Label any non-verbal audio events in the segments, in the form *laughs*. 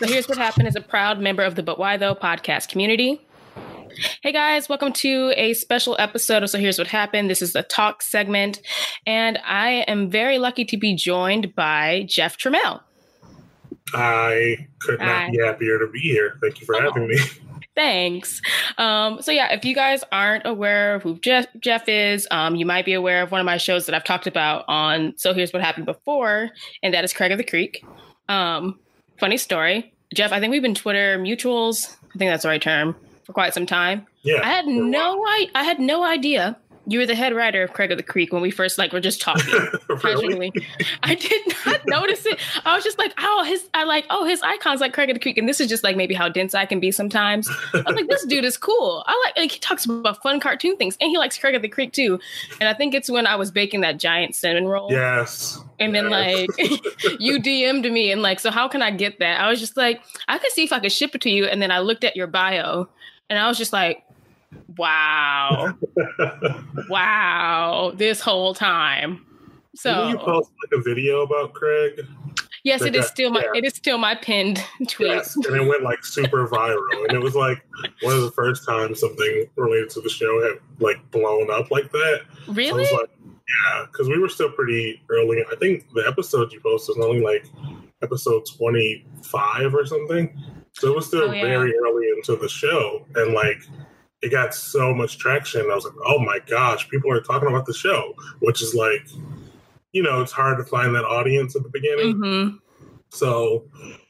So here's what happened as a proud member of the But Why Though podcast community. Hey guys, welcome to a special episode of So Here's What Happened. This is the talk segment, and I am very lucky to be joined by Jeff Trammell. I could not Hi. be happier to be here. Thank you for Oh. having me. *laughs* Thanks. Um, so yeah, if you guys aren't aware of who Jeff, Jeff is, um, you might be aware of one of my shows that I've talked about on So Here's What Happened Before, and that is Craig of the Creek. Um, funny story. Jeff, I think we've been Twitter mutuals. I think that's the right term for quite some time. Yeah. I had for a while. no I, I had no idea you were the head writer of Craig of the Creek when we first like were just talking *laughs* casually. I did not notice it. I was just like, oh, his I like, oh, his icons like Craig of the Creek, and this is just like maybe how dense I can be sometimes. I was like, this dude is cool. I like, like he talks about fun cartoon things, and he likes Craig of the Creek too. And I think it's when I was baking that giant cinnamon roll, Yes. and then yes. like *laughs* you DM'd me, and like, so how can I get that? I was just like, I could see if I could ship it to you, and then I looked at your bio, and I was just like. Wow. *laughs* wow. This whole time. So Didn't you So post like a video about Craig? yes, it is that- still my yeah. it is still my pinned *laughs* tweet. Yes. And it went like super viral. And it was like one of the first times something related to the show had like blown up like that. Really? was like, yeah, because we were still pretty early. I think the episode you posted was only like episode 25 or something. So it was still Oh, yeah. very early into the show. And like, it got so much traction. I was like, oh my gosh, people are talking about the show, which is like, you know, it's hard to find that audience at the beginning. hmm So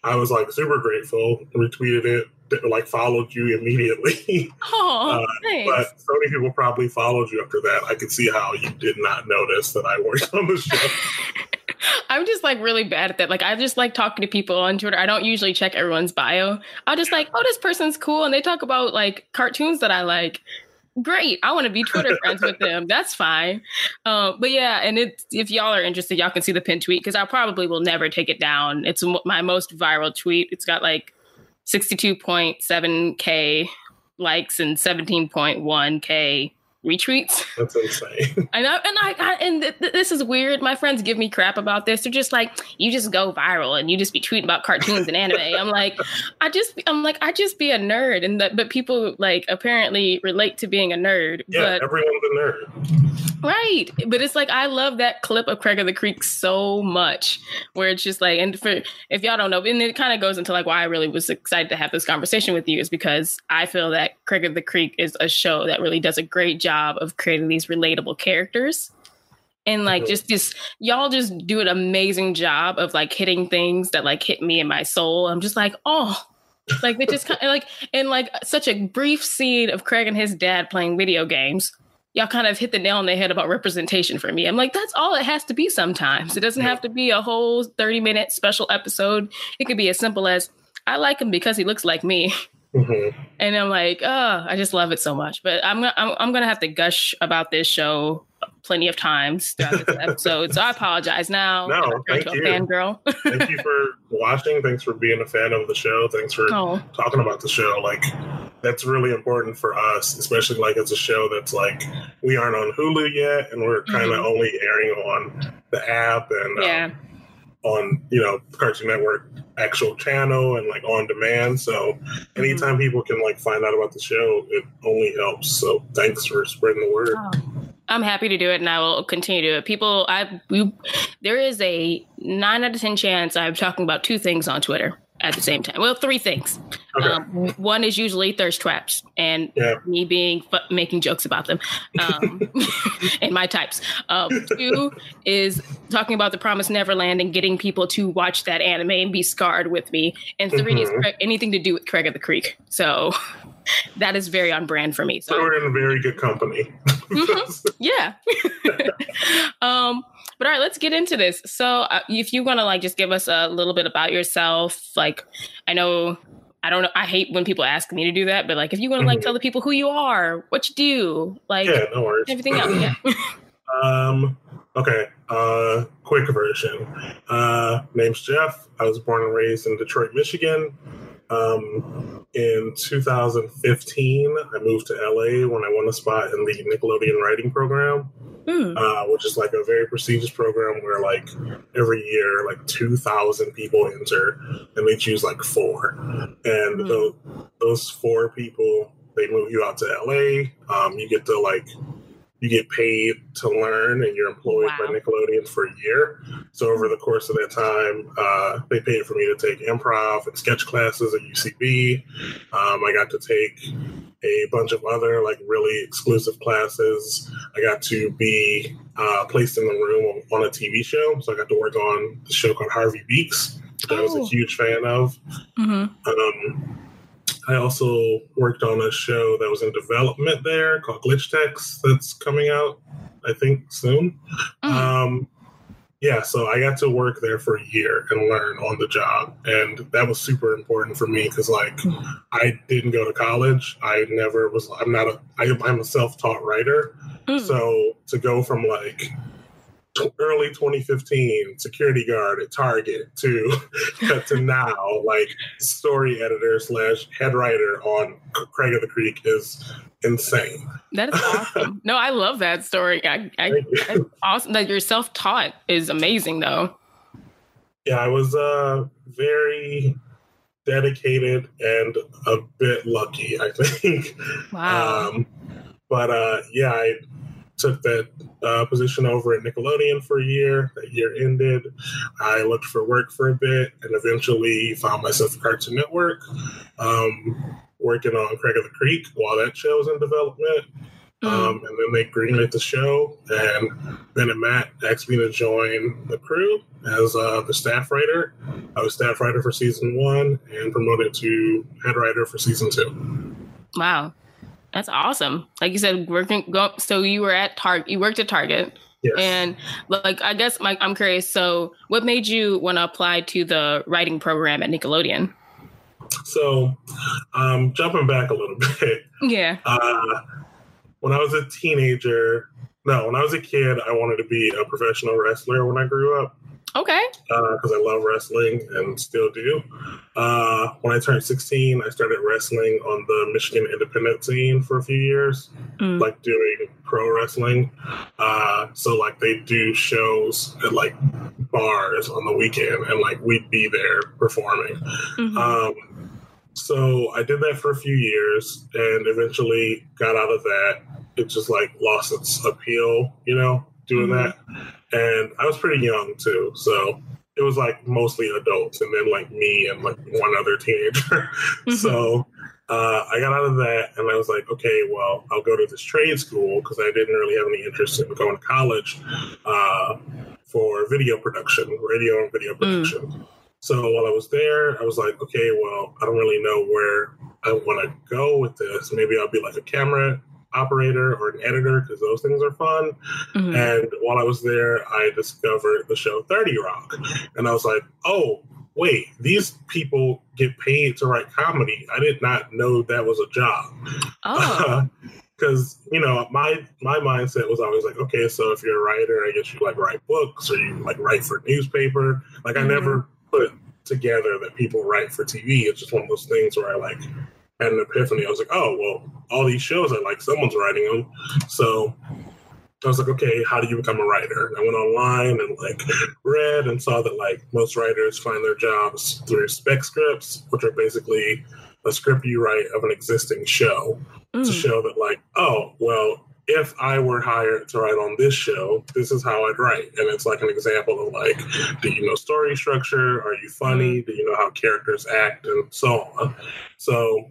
I was like super grateful, retweeted it, like followed you immediately. *laughs* Oh, Uh, thanks. but so many people probably followed you after that. I could see how you did not notice that I worked *laughs* on the show. *laughs* I'm just like really bad at that. Like I just like talking to people on Twitter. I don't usually check everyone's bio. I'll just like, oh, this person's cool, and they talk about like cartoons that I like. Great, I want to be Twitter friends with them. That's fine. Um, but yeah, and it, if y'all are interested, y'all can see the pin tweet because I probably will never take it down. It's my most viral tweet. It's got like 62.7k likes and 17.1k retweets. *laughs* That's insane. I know, and I, I and th- th- this is weird. My friends give me crap about this. They're just like, you just go viral and you just be tweeting about cartoons and anime. I'm like, I just, I'm like, I just be a nerd, and that, but people like apparently relate to being a nerd. Yeah, but everyone's a nerd. right, but it's like I love that clip of Craig of the Creek so much, where it's just like, and for if y'all don't know, and it kind of goes into like why I really was excited to have this conversation with you is because I feel that Craig of the Creek is a show that really does a great job of creating these relatable characters. And like just this y'all just do an amazing job of like hitting things that like hit me in my soul. I'm just like, oh, like they just kind of like in like such a brief scene of Craig and his dad playing video games. Y'all kind of hit the nail on the head about representation for me. I'm like, that's all it has to be sometimes. It doesn't have to be a whole 30 minute special episode. It could be as simple as I like him because he looks like me. *laughs* Mhm. And I'm like, oh, I just love it so much. But I'm gonna I'm, I'm gonna have to gush about this show plenty of times throughout this *laughs* episode. So I apologize now. No, that I turned thank you. Fangirl. Thank you for *laughs* watching. Thanks for being a fan of the show. Thanks for oh, talking about the show. Like, that's really important for us, especially like it's a show that's like we aren't on Hulu yet, and we're kind of Mhm. only airing on the app and um, yeah. On you know Cartoon Network actual channel and like on demand. So mm-hmm. anytime people can like find out about the show, it only helps. So thanks for spreading the word. Oh. I'm happy to do it, and I will continue to do it. People, I we, there is a nine out of ten chance I'm talking about two things on Twitter at the same time. Well, three things. Okay. Um, one is usually thirst traps, and Yeah. me being fu- making jokes about them, um, *laughs* and my types. Um, two is talking about the Promised Neverland and getting people to watch that anime and be scarred with me. And 3 is Mhm. Craig- anything to do with Craig of the Creek. So *laughs* that is very on brand for me. so So we're in a very good company. Mhm. yeah. *laughs* um, but all right, let's get into this. So, uh, if you want to like just give us a little bit about yourself, like I know I don't know, I hate when people ask me to do that, but like if you want to like Mhm. tell the people who you are, what you do, like yeah, no worries. everything else, yeah. *laughs* *laughs* Um. Okay. Uh. Quick version. Uh. Name's Jeff. I was born and raised in Detroit, Michigan. Um. In 2015, I moved to LA when I won a spot in the Nickelodeon writing program. Mm. uh, which is like a very prestigious program where like every year like 2,000 people enter and they choose like four. And mm. those, those four people, they move you out to LA. Um, you get to like you get paid to learn and you're employed wow. by Nickelodeon for a year. So over the course of that time, uh, they paid for me to take improv and sketch classes at UCB. Um, I got to take a bunch of other like really exclusive classes. I got to be uh, placed in the room on a TV show. So I got to work on the show called Harvey Beaks, which oh. I was a oh. huge fan of. Mm-hmm. Um, I also worked on a show that was in development there called Glitch Techs that's coming out, I think, soon. Mm. Um, yeah, so I got to work there for a year and learn on the job. And that was super important for me because, like, I didn't go to college. I never was, I'm not a, I, I'm a self taught writer. Mm. So to go from like early 2015 security guard at Target to *laughs* to now like story editor slash head writer on Craig of the Creek is insane. That is awesome. *laughs* no, I love that story. I, I awesome that you're self taught is amazing though. Yeah, I was uh very dedicated and a bit lucky, I think. Wow. Um, but uh yeah, I took that uh, position over at Nickelodeon for a year. That year ended. I looked for work for a bit and eventually found myself at Cartoon Network, um, working on Craig of the Creek while that show was in development. Mm. Um, and then they greenlit the show, and Ben and Matt asked me to join the crew as uh, the staff writer. I was staff writer for season one and promoted to head writer for season two. Wow. That's awesome. Like you said, working. Go, so you were at Target. You worked at Target. Yes. And like, I guess my, I'm curious. So, what made you want to apply to the writing program at Nickelodeon? So, um, jumping back a little *laughs* bit. Yeah. Uh, when I was a teenager, no, when I was a kid, I wanted to be a professional wrestler when I grew up. Okay. Because uh, I love wrestling and still do. Uh, when I turned 16, I started wrestling on the Michigan independent scene for a few years, mm. like doing pro wrestling. Uh, so, like, they do shows at like bars on the weekend, and like we'd be there performing. Mm-hmm. Um, so I did that for a few years and eventually got out of that. It just like lost its appeal, you know, doing mm-hmm. that and I was pretty young too, so it was like mostly adults, and then like me and like one other teenager. *laughs* Mm-hmm. so uh, I got out of that, and I was like, okay, well, I'll go to this trade school because I didn't really have any interest in going to college uh, for video production, radio and video mm. production. Mm. So while I was there, I was like, okay, well, I don't really know where I want to go with this. Maybe I'll be like a camera operator or an editor because those things are fun. Mm-hmm. And while I was there, I discovered the show 30 Rock. And I was like, oh, wait, these people get paid to write comedy. I did not know that was a job. Oh. *laughs* Because you know, my my mindset was always like, okay, so if you're a writer, I guess you like write books or you like write for newspaper. Like mm-hmm. I never put together that people write for TV. It's just one of those things where I like had an epiphany. I was like, oh, well, all these shows are like someone's writing them. So I was like, okay, how do you become a writer? And I went online and like *laughs* read and saw that like most writers find their jobs through spec scripts, which are basically a script you write of an existing show mm. to show that like, oh, well, if I were hired to write on this show, this is how I'd write. And it's like an example of like, do you know story structure? Are you funny? Do you know how characters act and so on? So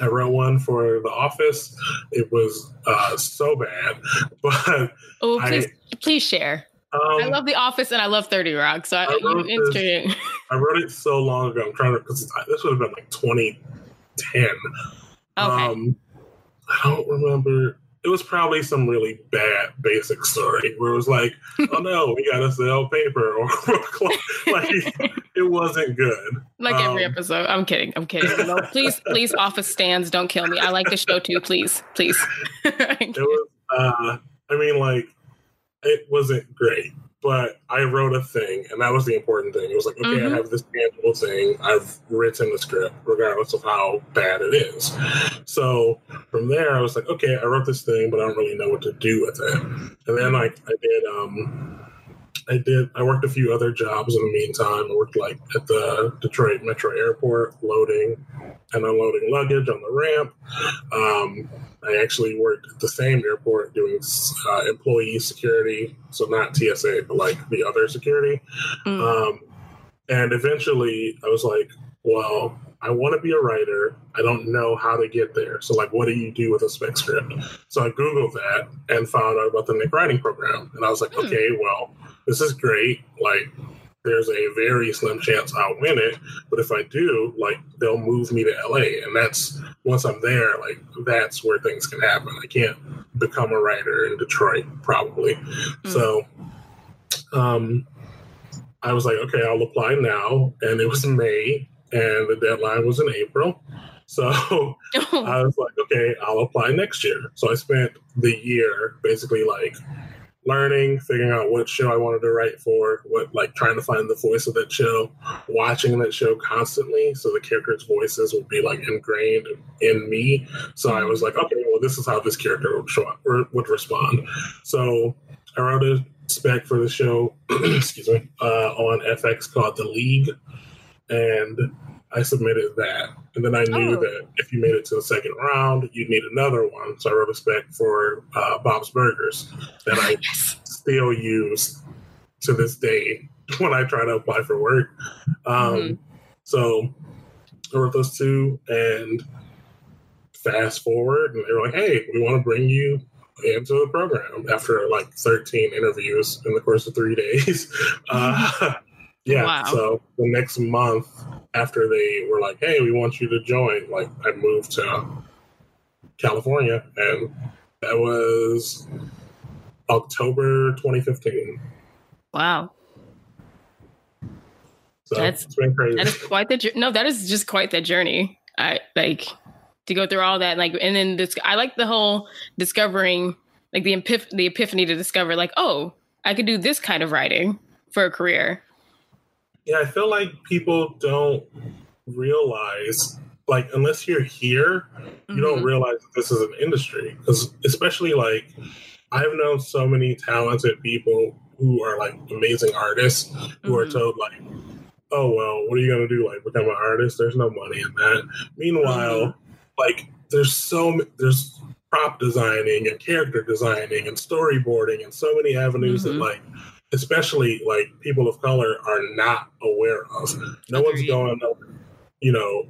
I wrote one for The Office. It was uh, so bad, *laughs* but oh, please, I, please share. Um, I love The Office and I love Thirty Rock. So I, I wrote, this, I wrote it so long ago. I'm trying to because this would have been like 2010. Okay. Um, I don't remember it was probably some really bad basic story where it was like, oh *laughs* no, we gotta sell paper or *laughs* like it wasn't good. Like um, every episode. I'm kidding. I'm kidding. No, please, please, office stands, don't kill me. I like the show too. Please, please. *laughs* it was. Uh, I mean, like, it wasn't great. But I wrote a thing, and that was the important thing. It was like, okay, Mhm. I have this tangible thing. I've written the script, regardless of how bad it is. So from there, I was like, okay, I wrote this thing, but I don't really know what to do with it. And then like I did, um, I did. I worked a few other jobs in the meantime. I worked like at the Detroit Metro Airport, loading and unloading luggage on the ramp. Um, I actually worked at the same airport doing uh, employee security, so not TSA, but like the other security. Mm. Um, and eventually, I was like, well, I want to be a writer. I don't know how to get there. So, like, what do you do with a spec script? So I Googled that and found out about the Nick Writing Program. And I was like, Hmm. okay, well, this is great. Like, there's a very slim chance I'll win it. But if I do, like, they'll move me to LA. And that's, once I'm there, like, that's where things can happen. I can't become a writer in Detroit, probably. So, um, I was like, okay, I'll apply now. And it was May, and the deadline was in April. So *laughs* I was like, okay, I'll apply next year. So I spent the year basically like learning, figuring out what show I wanted to write for, what like trying to find the voice of that show, watching that show constantly, so the characters' voices would be like ingrained in me. So I was like, okay, well, this is how this character would show up or would respond. So I wrote a spec for the show, *clears throat* excuse me, uh, on FX called The League, and I submitted that. And then I knew Oh. that if you made it to the second round, you'd need another one. So I wrote a spec for uh, Bob's Burgers that I yes. still use to this day *laughs* when I try to apply for work. Um, Mhm. So I wrote those two, and fast forward, and they were like, "Hey, we want to bring you into the program." After like 13 interviews in the course of three *laughs* days, uh, yeah. Wow. So the next month after they were like, "Hey, we want you to join," like I moved to California, and that was October 2015. Wow. So That's- it's been crazy. That is quite the no. That is just quite the journey. I like to go through all that, like, and then this. I like the whole discovering, like the epiph- the epiphany to discover, like, oh, I could do this kind of writing for a career. Yeah, I feel like people don't realize, like, unless you're here, you don't Mhm. realize that this is an industry. Because, especially, like, I've known so many talented people who are, like, amazing artists who are Mhm. told, like, oh, well, what are you going to do? Like, become an artist? There's no money in that. Meanwhile, like, there's so there's prop designing and character designing and storyboarding and so many avenues that, like, especially like people of color are not aware of. No one's going, you know,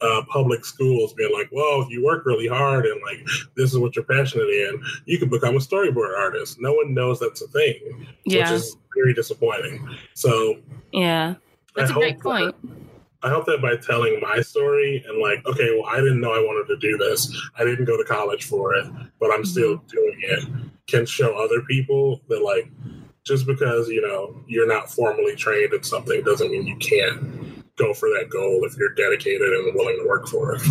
uh, public schools being like, well, if you work really hard and like this is what you're passionate in, you can become a storyboard artist. No one knows that's a thing, Yeah, which is very disappointing. So yeah, that's I a great point. I hope that by telling my story and like, okay, well, I didn't know I wanted to do this. I didn't go to college for it, but I'm still Mm-hmm. doing it. Can show other people that like, just because you know you're not formally trained in something doesn't mean you can't go for that goal if you're dedicated and willing to work for it.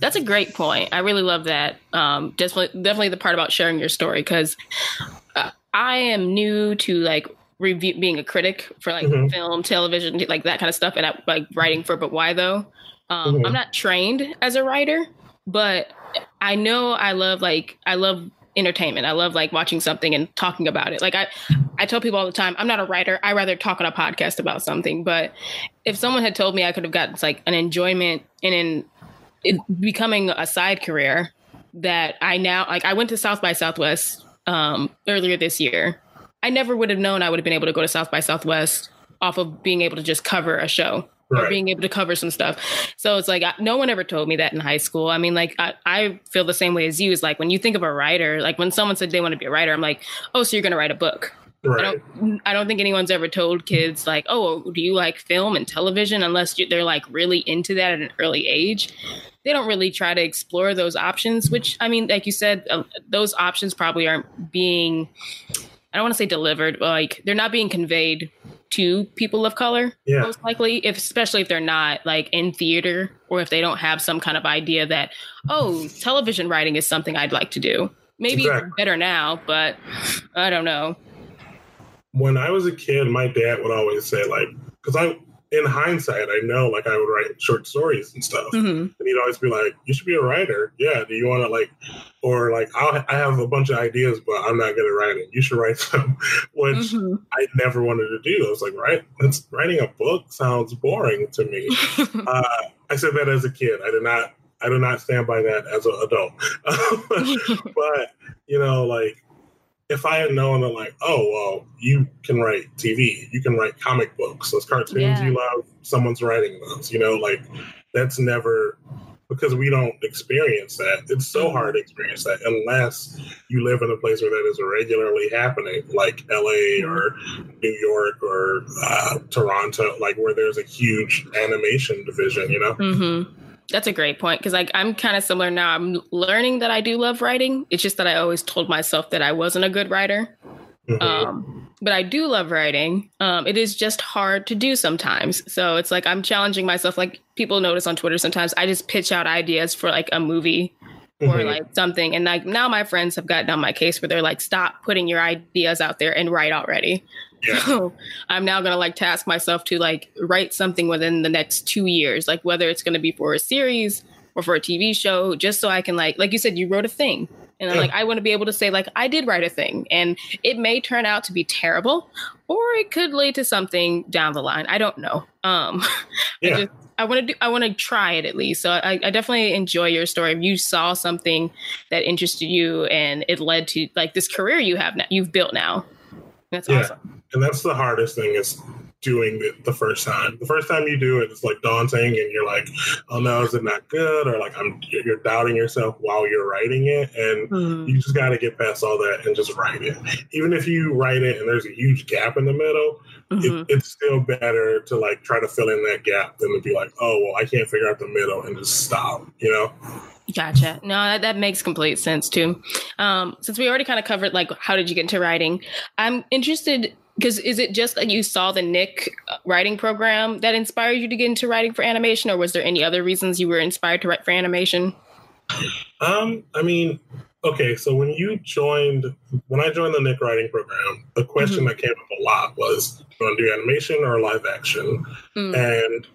That's a great point. I really love that. Um, definitely, definitely the part about sharing your story because uh, I am new to like review being a critic for like Mhm. film, television, like that kind of stuff, and I, like writing for. But why though? Um, Mhm. I'm not trained as a writer, but I know I love like I love entertainment. I love like watching something and talking about it. Like I, I tell people all the time, I'm not a writer. I rather talk on a podcast about something. But if someone had told me I could have gotten like an enjoyment and in it becoming a side career that I now like I went to South by Southwest um earlier this year. I never would have known I would have been able to go to South by Southwest off of being able to just cover a show or being able to cover some stuff. So it's like I, no one ever told me that in high school. I mean, like I, I feel the same way as you. Is like when you think of a writer, like when someone said they want to be a writer, I'm like, oh, so you're going to write a book. I don't. I don't think anyone's ever told kids like, "Oh, do you like film and television?" Unless you, they're like really into that at an early age, they don't really try to explore those options. Which I mean, like you said, uh, those options probably aren't being. I don't want to say delivered, but like they're not being conveyed to people of color. Yeah. Most likely, if especially if they're not like in theater or if they don't have some kind of idea that, oh, television writing is something I'd like to do. Maybe Exactly. better now, but I don't know. When I was a kid, my dad would always say like, because I in hindsight, I know like I would write short stories and stuff, Mm-hmm. and he'd always be like, "You should be a writer. Yeah, do you want to like, or like I'll, I have a bunch of ideas, but I'm not good at writing. You should write *laughs* them." Which Mm-hmm. I never wanted to do. I was like, "Right, that's writing a book sounds boring to me." *laughs* uh, I said that as a kid. I did not. I do not stand by that as an adult. *laughs* but you know, like if I had known that, like, oh well, you can write TV, you can write comic books, those cartoons Yeah. you love, someone's writing those. You know, like that's never because we don't experience that. It's so hard to experience that unless you live in a place where that is regularly happening, like LA or New York or uh, Toronto, like where there's a huge animation division. You know. hmm That's a great point because like I'm kind of similar now. I'm learning that I do love writing. It's just that I always told myself that I wasn't a good writer. Mhm. Um, but I do love writing. Um, it is just hard to do sometimes. So it's like I'm challenging myself. Like people notice on Twitter sometimes I just pitch out ideas for like a movie or Mhm. like something. And like now my friends have gotten on my case where they're like, stop putting your ideas out there and write already. Yeah. *laughs* So I'm now gonna like task myself to like write something within the next two years, like whether it's gonna be for a series or for a TV show, just so I can like like you said, you wrote a thing. And I'm Yeah. like, I want to be able to say, like, I did write a thing. And it may turn out to be terrible, or it could lead to something down the line. I don't know. Um *laughs* Yeah. I just I want to do I want to try it at least. So I, I definitely enjoy your story. If you saw something that interested you and it led to like this career you have now you've built now. That's Yeah. awesome. and that's the hardest thing is doing it the first time. The first time you do it, it's like daunting, and you're like, "Oh no, is it not good?" Or like, "I'm," you're doubting yourself while you're writing it, and Mhm. you just got to get past all that and just write it. Even if you write it and there's a huge gap in the middle, Mhm. it, it's still better to like try to fill in that gap than to be like, "Oh well, I can't figure out the middle," and just stop. You know? Gotcha. No, that, that makes complete sense too. Um, since we already kind of covered like how did you get into writing, I'm interested because is it just that you saw the Nick uh, writing program that inspired you to get into writing for animation, or was there any other reasons you were inspired to write for animation? Um, I mean, okay, so when you joined, when I joined the Nick Writing program, the question that came up a lot was, "You want to do animation or live action?" Mm. And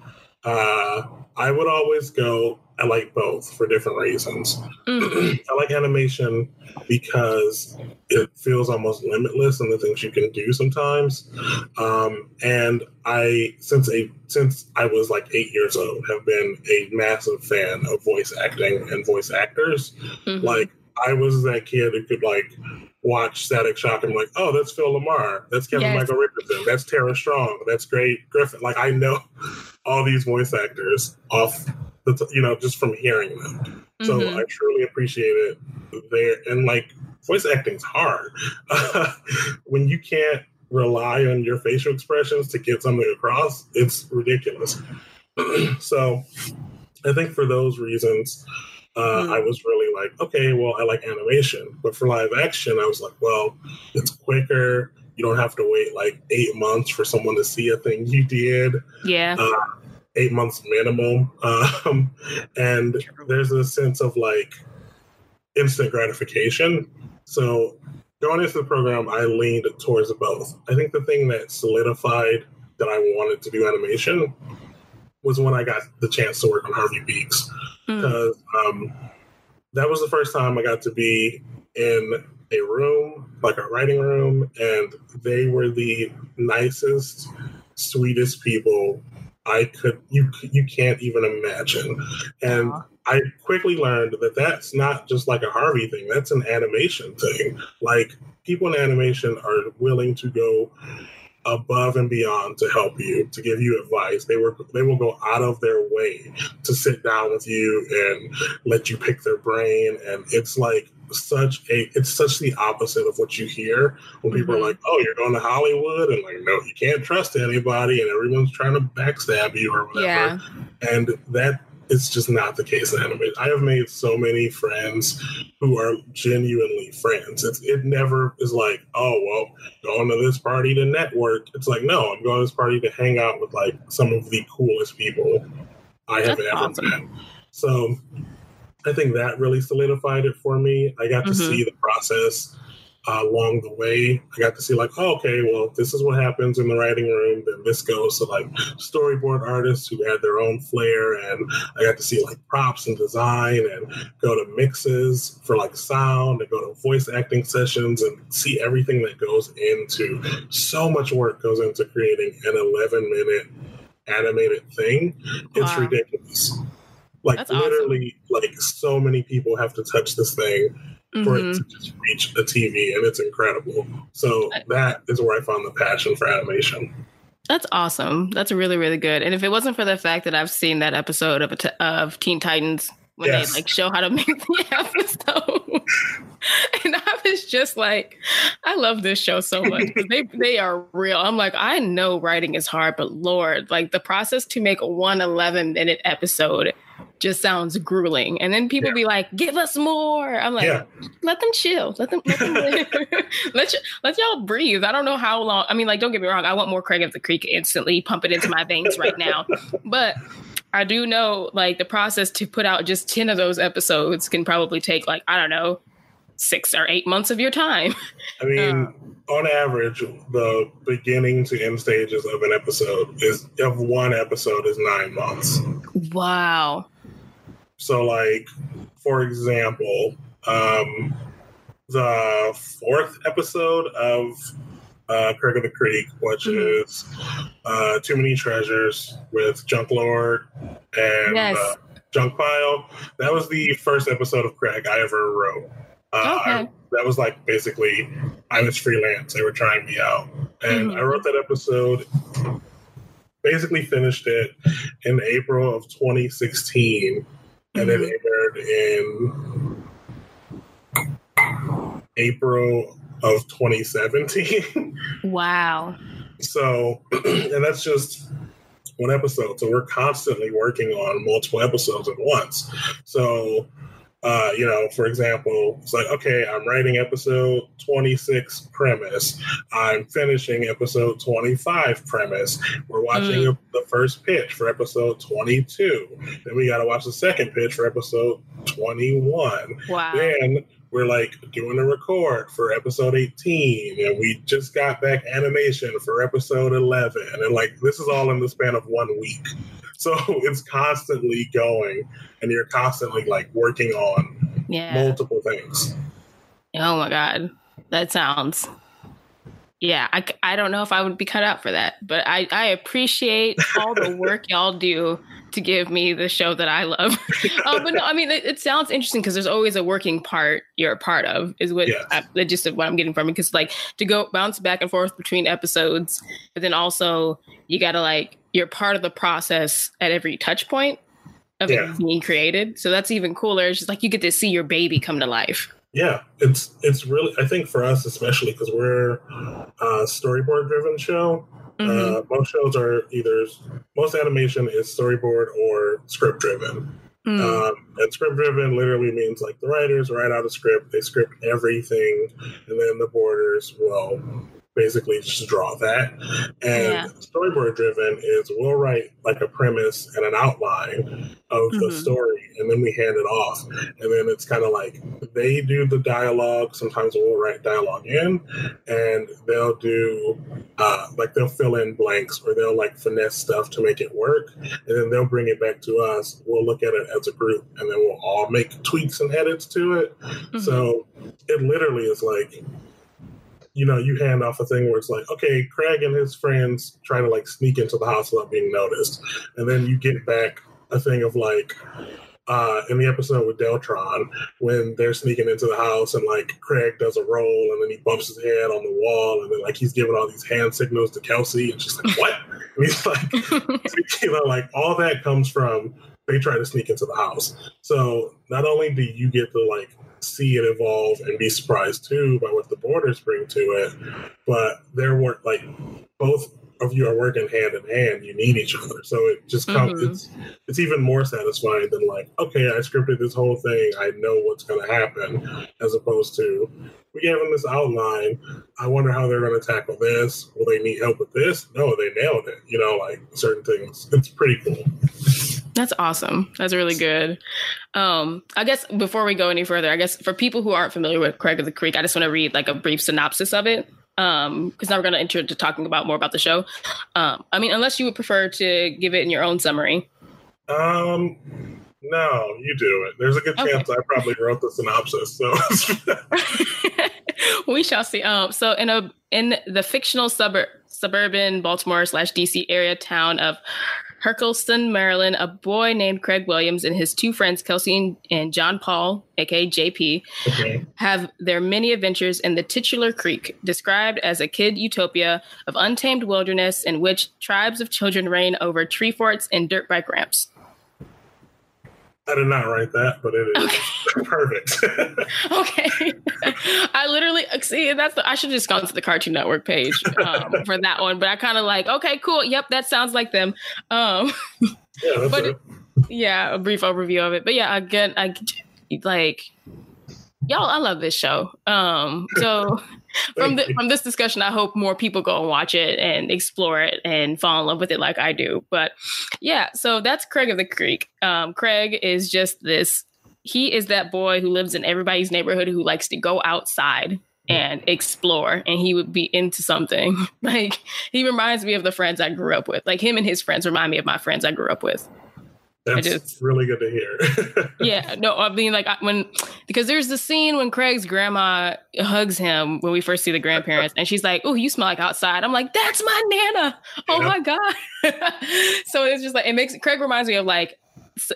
uh, I would always go. I like both for different reasons. Mhm. *clears throat* I like animation because it feels almost limitless in the things you can do sometimes. Um, and I, since a since I was like eight years old, have been a massive fan of voice acting and voice actors. Mhm. Like I was that kid who could like watch Static Shock and like, oh, that's Phil LaMarr, that's Kevin Yes. Michael Richardson, that's Tara Strong, that's Grey Griffin. Like I know *laughs* all these voice actors off the t- you know just from hearing them. So Mhm. I truly appreciate it there. And like voice acting's hard *laughs* when you can't rely on your facial expressions to get something across. It's ridiculous. *clears throat* so I think for those reasons, uh, Hmm. I was really like, okay, well, I like animation, but for live action, I was like, well, it's quicker. You don't have to wait like eight months for someone to see a thing you did yeah. uh, eight months minimum. Um, and there's a sense of like instant gratification. So going into the program, I leaned towards both. I think the thing that solidified that I wanted to do animation was when I got the chance to work on Harvey Beaks Mm. because um, that was the first time I got to be in a room, like a writing room, and they were the nicest, sweetest people I could you you can't even imagine. And. I quickly learned that that's not just like a Harvey thing; that's an animation thing. Like people in animation are willing to go above and beyond to help you, to give you advice. They were they will go out of their way to sit down with you and let you pick their brain. And it's like such a it's such the opposite of what you hear when people are mm-hmm. like, "Oh, you're going to Hollywood," and like, no, you can't trust anybody, and everyone's trying to backstab you or whatever. Yeah. And that is just not the case in animation. I have made so many friends who are genuinely friends. It's, it never is like, oh, well, going to this party to network. It's like, no, I'm going to this party to hang out with like some of the coolest people I have That's ever awesome. met. So I think that really solidified it for me. I got to Mhm. see the process uh, along the way. I got to see like, oh, okay, well, this is what happens in the writing room. Then this goes to like storyboard artists who had their own flair, and I got to see like props and design, and go to mixes for like sound, and go to voice acting sessions, and see everything that goes into. So much work goes into creating an 11 minute animated thing. It's wow. ridiculous. Like That's literally, awesome. like so many people have to touch this thing mm-hmm. for it to mm-hmm. just reach a TV, and it's incredible. So that is where I found the passion for animation. That's awesome. That's really really good. And if it wasn't for the fact that I've seen that episode of of Teen Titans when yes. they like show how to *laughs* make the episode. *laughs* and I was just like, I love this show so much. they they are real. I'm like, I know writing is hard, but Lord, like the process to make one 11 minute episode just sounds grueling. And then people yeah. be like, "Give us more." I'm like, yeah. "Let them chill. Let them let them *laughs* *laughs* let you, let y'all breathe." I don't know how long. I mean, like, don't get me wrong. I want more Craig of the Creek instantly. Pump it into my veins right now. *laughs* But I do know like the process to put out just 10 of those episodes can probably take like, I don't know, six or eight months of your time. I mean, um, on average, the beginning to end stages of an episode is of one episode is nine months. Wow. So, like, for example, um, the fourth episode of uh, Craig of the Creek, which mm-hmm. is uh, Too Many Treasures with Junk Lord and yes. uh, Junk Pile. That was the first episode of Craig I ever wrote. Uh, okay. I, that was like basically I was freelance. They were trying me out, and mm-hmm. I wrote that episode. Basically, finished it in April of 2016, mm-hmm. and it mm-hmm. aired in April of 2017. *laughs* Wow. So, *clears throat* and that's just one episode. So we're constantly working on multiple episodes at once. So, uh, you know, for example, it's like, okay, I'm writing episode 26 premise. I'm finishing episode 25 premise. We're watching mm. the first pitch for episode 22. Then we got to watch the second pitch for episode 21. Wow. Then we're like doing a record for episode 18 and we just got back animation for episode 11 and like this is all in the span of one week so *laughs* it's constantly going and you're constantly like working on yeah. multiple things oh my god that sounds yeah I, I don't know if i would be cut out for that but i, I appreciate all the *laughs* work y'all do to give me the show that I love. um, *laughs* but no, I mean, it, it sounds interesting because there's always a working part you're a part of, is what yes. I, the gist of what I'm getting from it. Because like to go bounce back and forth between episodes, but then also you got to like you're part of the process at every touch point of yeah. being created. So that's even cooler. It's just like you get to see your baby come to life. Yeah, it's it's really I think for us especially because we're a storyboard driven show. Mm-hmm. Uh, most shows are either most animation is storyboard or script driven. Mm. Um, and script driven literally means like the writers write out a script, they script everything, and then the boarders will basically just draw that. And yeah. storyboard driven is we'll write like a premise and an outline of mm-hmm. the story, and then we hand it off. And then it's kind of like they do the dialogue. Sometimes we'll write dialogue in, and they'll do uh, like they'll fill in blanks or they'll like finesse stuff to make it work, and then they'll bring it back to us. We'll look at it as a group, and then we'll all make tweaks and edits to it. Mm-hmm. So it literally is like you know, you hand off a thing where it's like, okay, Craig and his friends try to like sneak into the house without being noticed. And then you get back a thing of like, uh, in the episode with Deltron, when they're sneaking into the house and like Craig does a roll and then he bumps his head on the wall and then like he's giving all these hand signals to Kelsey and she's like, what? And he's like, *laughs* you know, like all that comes from they try to sneak into the house. So not only do you get to like see it evolve and be surprised too by what the borders bring to it. But they're work like both of you are working hand in hand. You need each other, so it just comes. Mm-hmm. It's it's even more satisfying than like, okay, I scripted this whole thing. I know what's going to happen, as opposed to we gave them this outline. I wonder how they're going to tackle this. Will they need help with this? No, they nailed it. You know, like certain things. It's pretty cool. That's awesome. That's really good. Um, I guess before we go any further, I guess for people who aren't familiar with Craig of the Creek, I just want to read like a brief synopsis of it. Um, because now we're going to enter into talking about more about the show. Um, I mean, unless you would prefer to give it in your own summary. Um, no, you do it. There's a good okay. chance I probably wrote the synopsis. So *laughs* *laughs* we shall see. Um, so in a in the fictional suburb suburban Baltimore slash DC area town of Hercules,ton Maryland, a boy named Craig Williams and his two friends, Kelsey and John Paul, aka JP, okay. have their many adventures in the titular creek, described as a kid utopia of untamed wilderness in which tribes of children reign over tree forts and dirt bike ramps. I did not write that, but it is okay. *laughs* perfect. *laughs* okay. I literally see that's the I should just gone to the Cartoon Network page um, for that one, but I kind of like okay, cool. Yep, that sounds like them. Um, yeah, but it. yeah, a brief overview of it. But yeah, again, I like y'all. I love this show. Um, so *laughs* from the, from this discussion, I hope more people go and watch it and explore it and fall in love with it like I do. But yeah, so that's Craig of the Creek. Um, Craig is just this. He is that boy who lives in everybody's neighborhood who likes to go outside and explore and he would be into something *laughs* like he reminds me of the friends i grew up with like him and his friends remind me of my friends i grew up with that's just, really good to hear. *laughs* yeah, no, I mean, like when because there's the scene when Craig's grandma hugs him when we first see the grandparents, and she's like, "Oh, you smell like outside." I'm like, "That's my nana." Oh my god! *laughs* so it's just like it makes Craig reminds me of like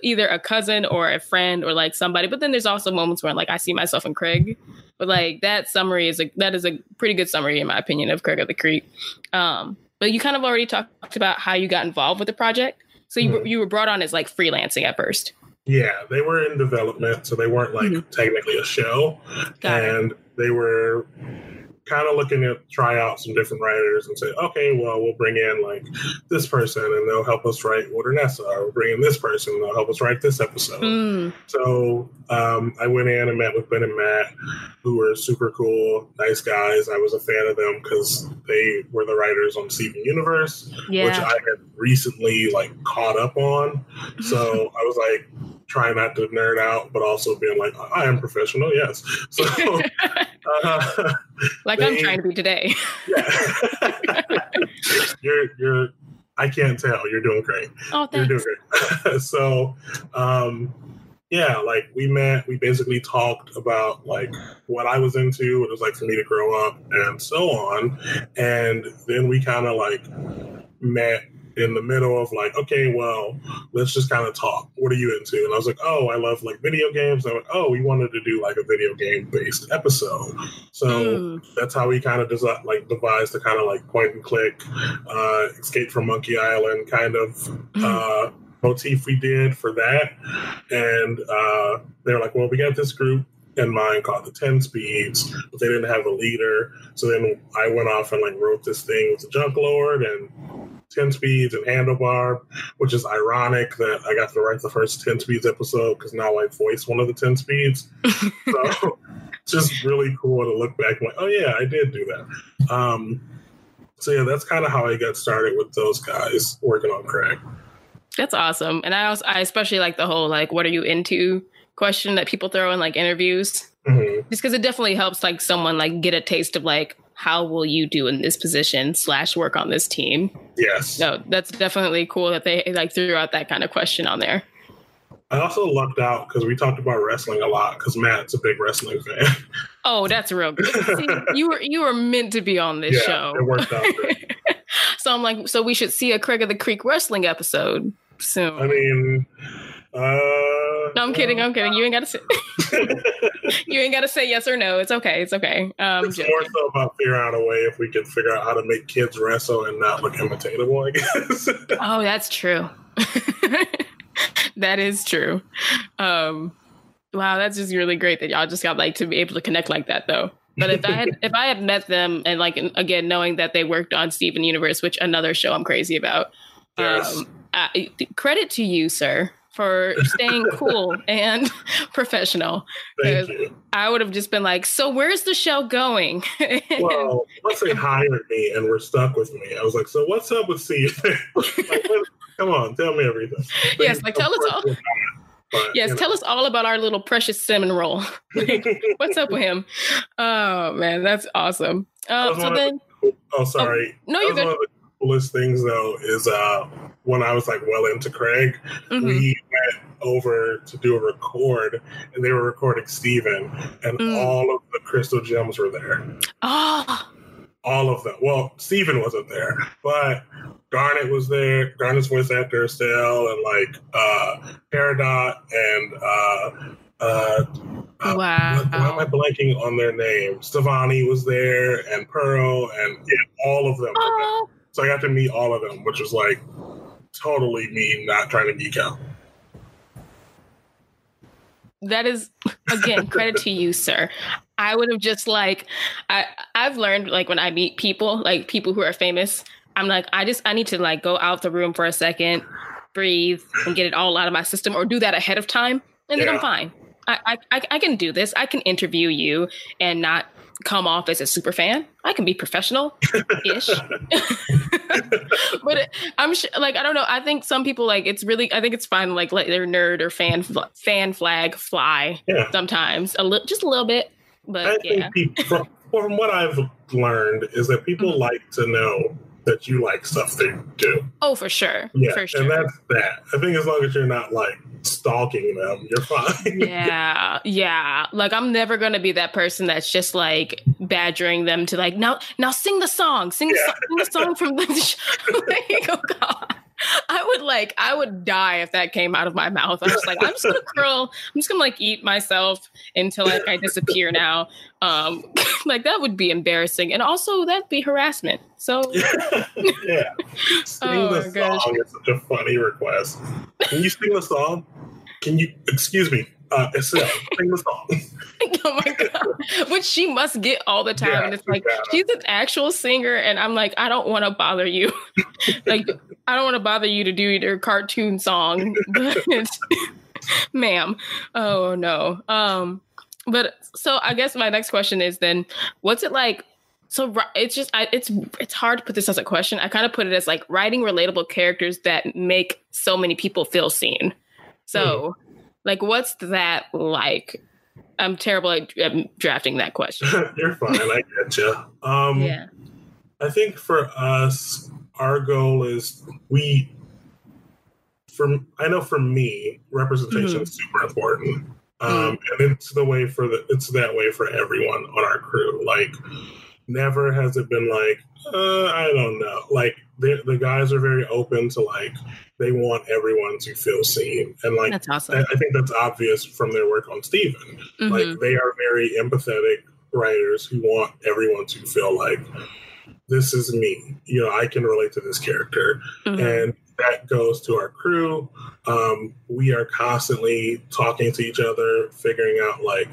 either a cousin or a friend or like somebody. But then there's also moments where like I see myself in Craig. But like that summary is a that is a pretty good summary in my opinion of Craig of the Creek. Um, but you kind of already talked about how you got involved with the project. So you mm-hmm. you were brought on as like freelancing at first. Yeah, they were in development, so they weren't like mm-hmm. technically a show, Got and it. they were kind of looking to try out some different writers and say, okay, well, we'll bring in like this person and they'll help us write Wildernessa, or we'll bring in this person and they'll help us write this episode. Mm. So um, I went in and met with Ben and Matt, who were super cool, nice guys. I was a fan of them because they were the writers on Steven Universe, yeah. which I had recently like caught up on. So *laughs* I was like, trying not to nerd out, but also being like, I am professional, yes. *laughs* So, *laughs* uh, like they, I'm trying to be today. yeah, *laughs* you're you're. I can't tell. You're doing great. Oh, thanks. You're doing great. so, um, yeah, like we met, we basically talked about like what I was into, what it was like for me to grow up, and so on. And then we kind of like met in the middle of like, okay, well, let's just kind of talk. What are you into? And I was like, oh, I love like video games. And I went, oh, we wanted to do like a video game based episode. So mm. that's how we kind of desi- like devised the kind of like point and click, uh, escape from Monkey Island kind of hmm. uh, motif we did for that. And uh, they were like, well, we got this group in mind called the 10 speeds but they didn't have a leader so then i went off and like wrote this thing with the junk lord and 10 speeds and handlebar, which is ironic that I got to write the first 10 speeds episode because now I voice one of the 10 speeds. *laughs* so it's just really cool to look back and like, oh yeah, I did do that. Um, so yeah, that's kind of how I got started with those guys working on Craig. That's awesome. And I also I especially like the whole like what are you into question that people throw in like interviews. Mm-hmm. Just because it definitely helps like someone like get a taste of like how will you do in this position slash work on this team? Yes. No that's definitely cool that they like threw out that kind of question on there. I also lucked out because we talked about wrestling a lot because matt's a big wrestling fan. *laughs* Oh that's real good. See, you were you were meant to be on this yeah, show. it worked out *laughs* so i'm like so we should see a craig of the creek wrestling episode soon. I mean uh, no, I'm kidding. I'm kidding. You ain't got to say. *laughs* *laughs* you ain't got to say yes or no. It's okay. It's okay. Um, it's more so about figuring out a way if we can figure out how to make kids wrestle and not look imitatable. I guess. *laughs* oh, that's true. that is true. Um, wow, that's just really great that y'all just got like to be able to connect like that, though. But if I had if I had met them and like again knowing that they worked on Steven Universe, which another show I'm crazy about, yes. um, I, credit to you, sir for staying cool and *laughs* professional. Thank you. I would have just been like, "So where's the show going?" *laughs* well, once they hired me and were stuck with me, I was like, "So what's up with Steve?" *laughs* like, come on, tell me everything. Yes, like tell us all. But, yes, you know. tell us all about our little precious cinnamon roll. what's up with him? Oh man, that's awesome. Uh, so then, the, oh sorry, oh, no, you're good One of the coolest things though is uh when I was like well into Craig, mm-hmm. we went over to do a record and they were recording Steven and mm. all of the crystal gems were there. Ah. Oh. All of them. Well, Steven wasn't there, but Garnet was there. Garnet's voice actor still, and like uh Peridot and uh uh wow. Why, am I blanking on their names? Stevonnie was there, and Pearl, and yeah, all of them. So I got to meet all of them, which was like totally me not trying to geek out. That is again credit to you, sir. I would have just like I I've learned like when I meet people, like people who are famous, I'm like I just I need to like go out the room for a second, breathe, and get it all out of my system, or do that ahead of time, and yeah. then I'm fine. I, I I can do this. I can interview you and not come off as a super fan. I can be professional ish. *laughs* *laughs* but I'm sure, like, I don't know. I think some people like it's really, I think it's fine. Like, let their nerd or fan, fan flag fly yeah. sometimes a little, just a little bit. But I yeah. People, from, from what I've learned is that people mm-hmm. like to know that you like stuff they do. Oh, for sure. Yeah. For sure. And that's that. I think as long as you're not like stalking them, you're fine. *laughs* yeah. Yeah. Like I'm never gonna be that person that's just like badgering them to like now now sing the song. Sing, yeah. sing the song from the *laughs* show. *laughs* like, oh God. *laughs* I would like I would die if that came out of my mouth. I'm just like I'm just gonna *laughs* curl. I'm just gonna like eat myself until like I disappear now. Um, *laughs* like that would be embarrassing, and also that'd be harassment. So yeah, sing oh, the song is such a funny request. Can you sing the song? Can you excuse me? Uh, Estelle, sing the song. *laughs* oh my god, which she must get all the time, yeah, and it's like she's an actual singer, and I'm like, I don't want to bother you. *laughs* like I don't want to bother you to do your cartoon song, *laughs* but ma'am. Oh no. Um, but so I guess my next question is then, what's it like? So it's just I, it's it's hard to put this as a question. I kind of put it as like writing relatable characters that make so many people feel seen. So, mm. Like, what's that like? I'm terrible at, at drafting that question. *laughs* You're fine. I get you. Um, yeah. I think for us, our goal is we for I know for me, representation mm-hmm. is super important. Um, mm-hmm. and it's the way for the it's that way for everyone on our crew. Like never has it been like, uh, I don't know. Like the guys are very open to like they want everyone to feel seen, and like that's awesome. I, I think that's obvious from their work on Steven. Mm-hmm. Like they are very empathetic writers who want everyone to feel like this is me. You know, I can relate to this character. Mm-hmm. And that goes to our crew. Um, we are constantly talking to each other, figuring out, like,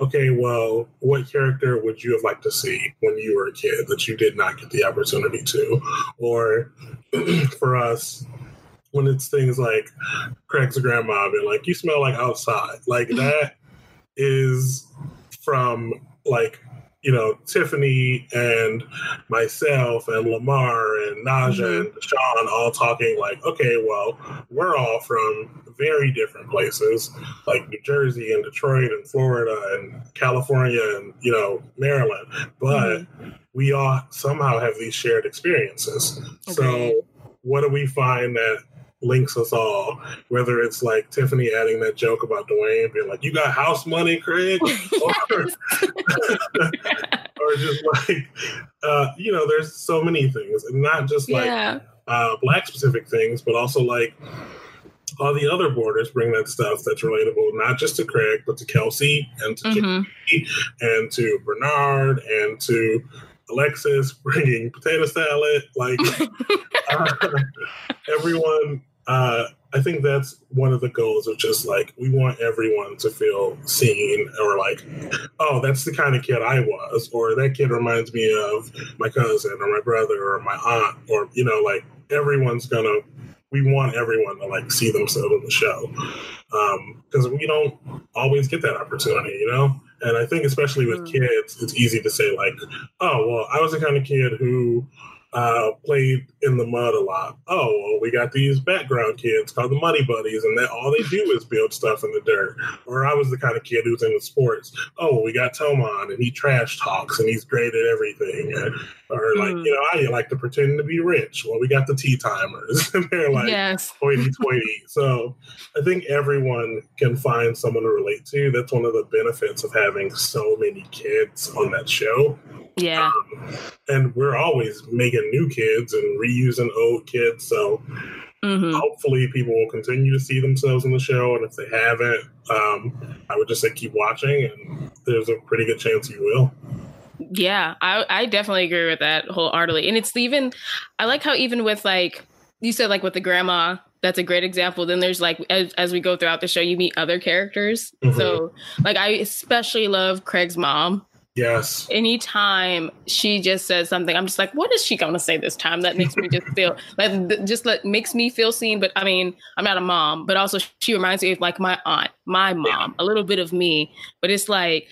okay, well, what character would you have liked to see when you were a kid that you did not get the opportunity to? Or *clears throat* for us, when it's things like Craig's grandma and like, you smell like outside, like that is from like you know, Tiffany and myself and Lamar and Naja mm-hmm. and Sean all talking like, okay, well, we're all from very different places, like New Jersey and Detroit and Florida and California and, you know, Maryland. But mm-hmm. we all somehow have these shared experiences. Okay. So what do we find that links us all. Whether it's like Tiffany adding that joke about Duane being like, "You got house money, Craig," *laughs* or, *laughs* or just like, uh, you know, there's so many things, and not just like yeah. uh, black specific things, but also like all the other boarders bring that stuff that's relatable, not just to Craig, but to Kelsey and to mm-hmm. and to Bernard and to Alexis bringing potato salad. Like uh, *laughs* everyone uh, I think that's one of the goals of just like we want everyone to feel seen or like, oh, that's the kind of kid I was, or that kid reminds me of my cousin or my brother or my aunt, or you know, like everyone's gonna. We want everyone to like see themselves in the show because um, we don't always get that opportunity, you know. And I think especially with mm. kids, it's easy to say like, oh, well, I was the kind of kid who uh, played in the mud a lot. Oh, well, we got these background kids called the Muddy Buddies, and that all they do is build stuff in the dirt. Or I was the kind of kid who who's into sports. Oh, well, we got Tomon, and he trash talks, and he's great at everything. And, or like, Mm. you know, I like to pretend to be rich. Well, we got the tea timers, *laughs* and they're like yes. hoity-toity. so I think everyone can find someone to relate to. That's one of the benefits of having so many kids on that show Yeah. and we're always making new kids and reusing old kids. So hmm hopefully people will continue to see themselves in the show. And if they haven't, um, I would just say keep watching, and there's a pretty good chance you will. Yeah, I I definitely agree with that wholeheartedly. And it's even I like how even with like you said like with the grandma, that's a great example. Then there's like as, as we go throughout the show, you meet other characters. Mhm. So like I especially love Craig's mom. Yes. Anytime she just says something, I'm just like, what is she gonna say this time? That makes me just feel *laughs* like th- just like makes me feel seen. But I mean, I'm not a mom, but also she reminds me of like my aunt, my mom, a little bit of me. But it's like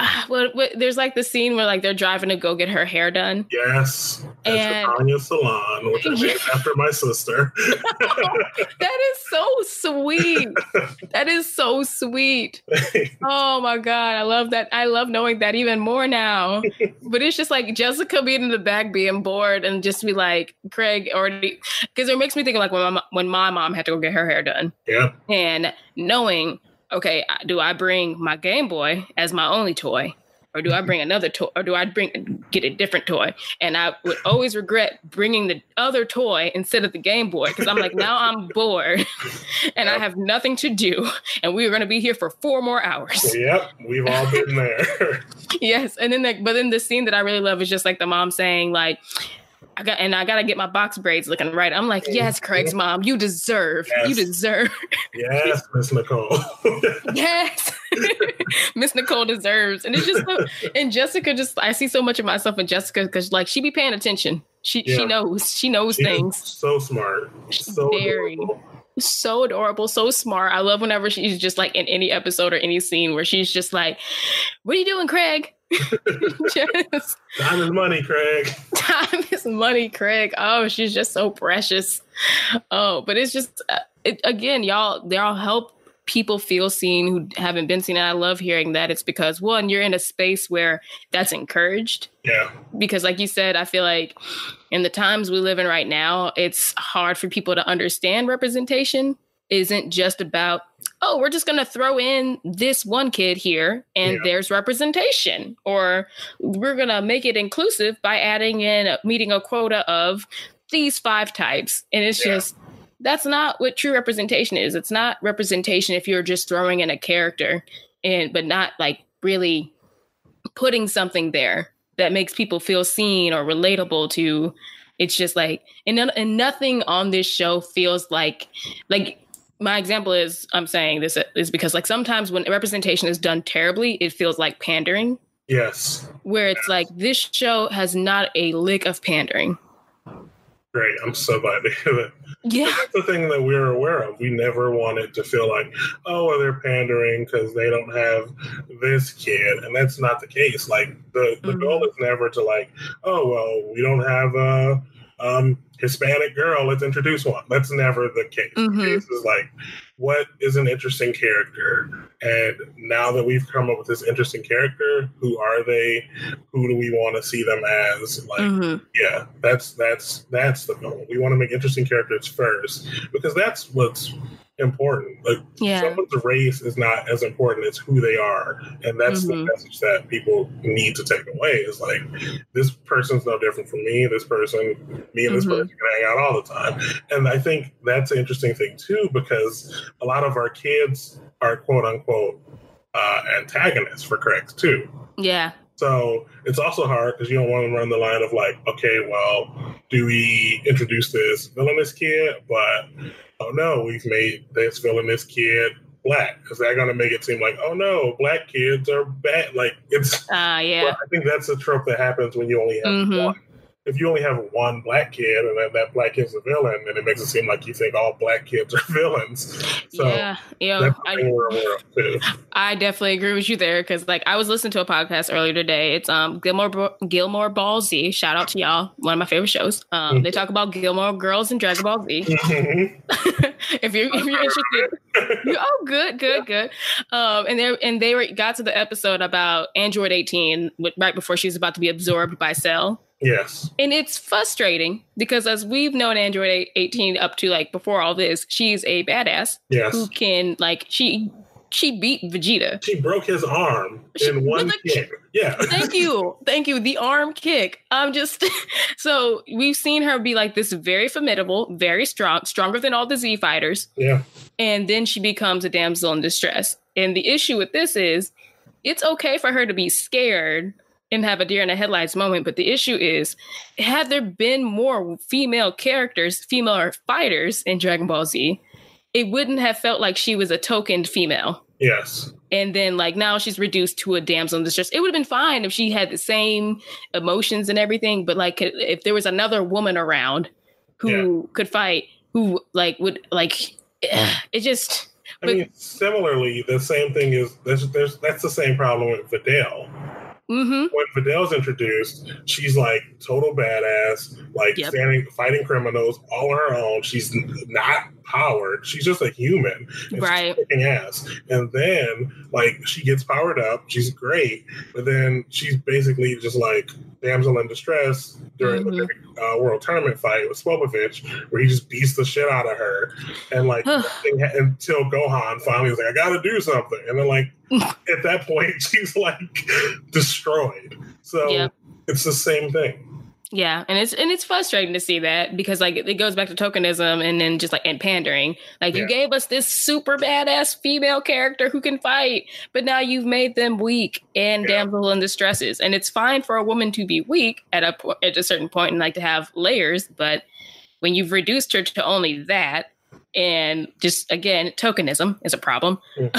ah, what, what, there's like the scene where like they're driving to go get her hair done. Yes. That's And- Tanya Salon, which I named after my sister. *laughs* That is so sweet. that is so sweet. Oh my god, I love that. I love knowing that even more now. but it's just like Jessica being in the back, being bored, and just be like Craig already because it makes me think of like when my, when my mom had to go get her hair done, yeah. and knowing okay, do I bring my Game Boy as my only toy? Or do I bring another toy? Or do I bring get a different toy? And I would always regret bringing the other toy instead of the Game Boy because I'm like, now I'm bored *laughs* and I have nothing to do, and we are going to be here for four more hours. Yep. We've all been there. *laughs* yes, and then like, but then the scene that I really love is just like the mom saying like. I got and I gotta get my box braids looking right. I'm like, yes, Craig's mom, you deserve, you deserve, yes, Miss Nicole. *laughs* *laughs* yes, *laughs* Miss Nicole deserves. And it's just, so, and Jessica just, I see so much of myself in Jessica because like she be paying attention. She she knows, she knows She's things. so smart. So Very. adorable. so adorable, so smart. I love whenever she's just like in any episode or any scene where she's just like, "What are you doing, Craig?" *laughs* just Time is money, Craig. time is money, Craig. Oh, she's just so precious. Oh, but it's just uh, it, again, y'all, they all help people feel seen who haven't been seen. And I love hearing that. It's because one, you're in a space where that's encouraged Yeah. because like you said i feel like in the times we live in right now it's hard for people to understand representation isn't just about oh we're just going to throw in this one kid here and Yeah. there's representation or we're going to make it inclusive by adding in uh, meeting a quota of these five types and it's Yeah. just that's not what true representation is it's not representation if you're just throwing in a character and but not like really putting something there that makes people feel seen or relatable to it's just like and, and nothing on this show feels like like my example is i'm saying this is because like sometimes when representation is done terribly it feels like pandering Yes. where it's like this show has not a lick of pandering Great. I'm so glad to hear that. yeah That's the thing that we're aware of. We never want it to feel like, oh, well, they're pandering because they don't have this kid, and that's not the case. Like the the Mhm. goal is never to like, oh, well, we don't have a um, Hispanic girl. Let's introduce one. That's never the case. Mhm. The case is like, what is an interesting character? And now that we've come up with this interesting character, who are they? Who do we want to see them as? Like, Mhm. yeah that's that's that's the goal we want to make interesting characters first because that's what's important like yeah someone's race is not as important as who they are and that's Mhm. the message that people need to take away is like this person's no different from me this person me and this Mhm. person can hang out all the time and i think that's an interesting thing too because a lot of our kids are quote unquote uh, antagonists for critics too yeah so it's also hard because you don't want to run the line of like, okay, well, do we introduce this villainous kid? But oh no, we've made this villainous kid black. Is that going to make it seem like, oh no, black kids are bad? Like it's. uh yeah *laughs* Well, I think that's a trope that happens when you only have Mhm. one. If you only have one black kid and that, that black kid's a villain, then it makes it seem like you think all black kids are *laughs* villains. So yeah, yeah. I, thing we're aware of too. I definitely agree with you there because, like, I was listening to a podcast earlier today. It's um Gilmore Gilmore Ball Z. Shout out to y'all, one of my favorite shows. Um, they talk about Gilmore girls and Dragon Ball Z. *laughs* Mhm. *laughs* if you're if you're interested, you, oh, good, good, good. Um, and they and they were got to the episode about Android 18 right before she was about to be absorbed by Cell. Yes. And it's frustrating because as we've known Android 18 up to like before all this, she's a badass Yes. who can like she she beat Vegeta. She broke his arm She- in one a- kick. Yeah. Thank you. *laughs* Thank you. The arm kick. I'm just *laughs* so we've seen her be like this very formidable, very strong, stronger than all the Z fighters. Yeah. And then she becomes a damsel in distress. And the issue with this is it's okay for her to be scared and have a deer in the headlights moment. But the issue is, had there been more female characters, female fighters in Dragon Ball Z, it wouldn't have felt like she was a tokened female. Yes. And then, like, now she's reduced to a damsel in distress. It would have been fine if she had the same emotions and everything. But, like, if there was another woman around who could fight, who, like, would, like, *sighs* it just. I But- mean, similarly, the same thing is there's, there's that's the same problem with Videl. Hmm When Videl's introduced, she's like total badass, like Yep. standing fighting criminals all on her own. She's not powered. She's just a human. and Right. She's ass. And then like she gets powered up. She's great, but then she's basically just like damsel in distress during the Mhm. big, uh, world tournament fight with Spopovich, where he just beats the shit out of her, and like *sighs* until Gohan finally was like, "I got to do something," and then like *laughs* at that point *laughs* she's like destroyed. So it's the same thing. Yeah, and it's and it's frustrating to see that because like it goes back to tokenism and then just like and pandering. Like you gave us this super badass female character who can fight, but now you've made them weak and Yeah. damsel in distresses. And it's fine for a woman to be weak at a at a certain point and like to have layers, but when you've reduced her to only that and just again tokenism is a problem. *laughs*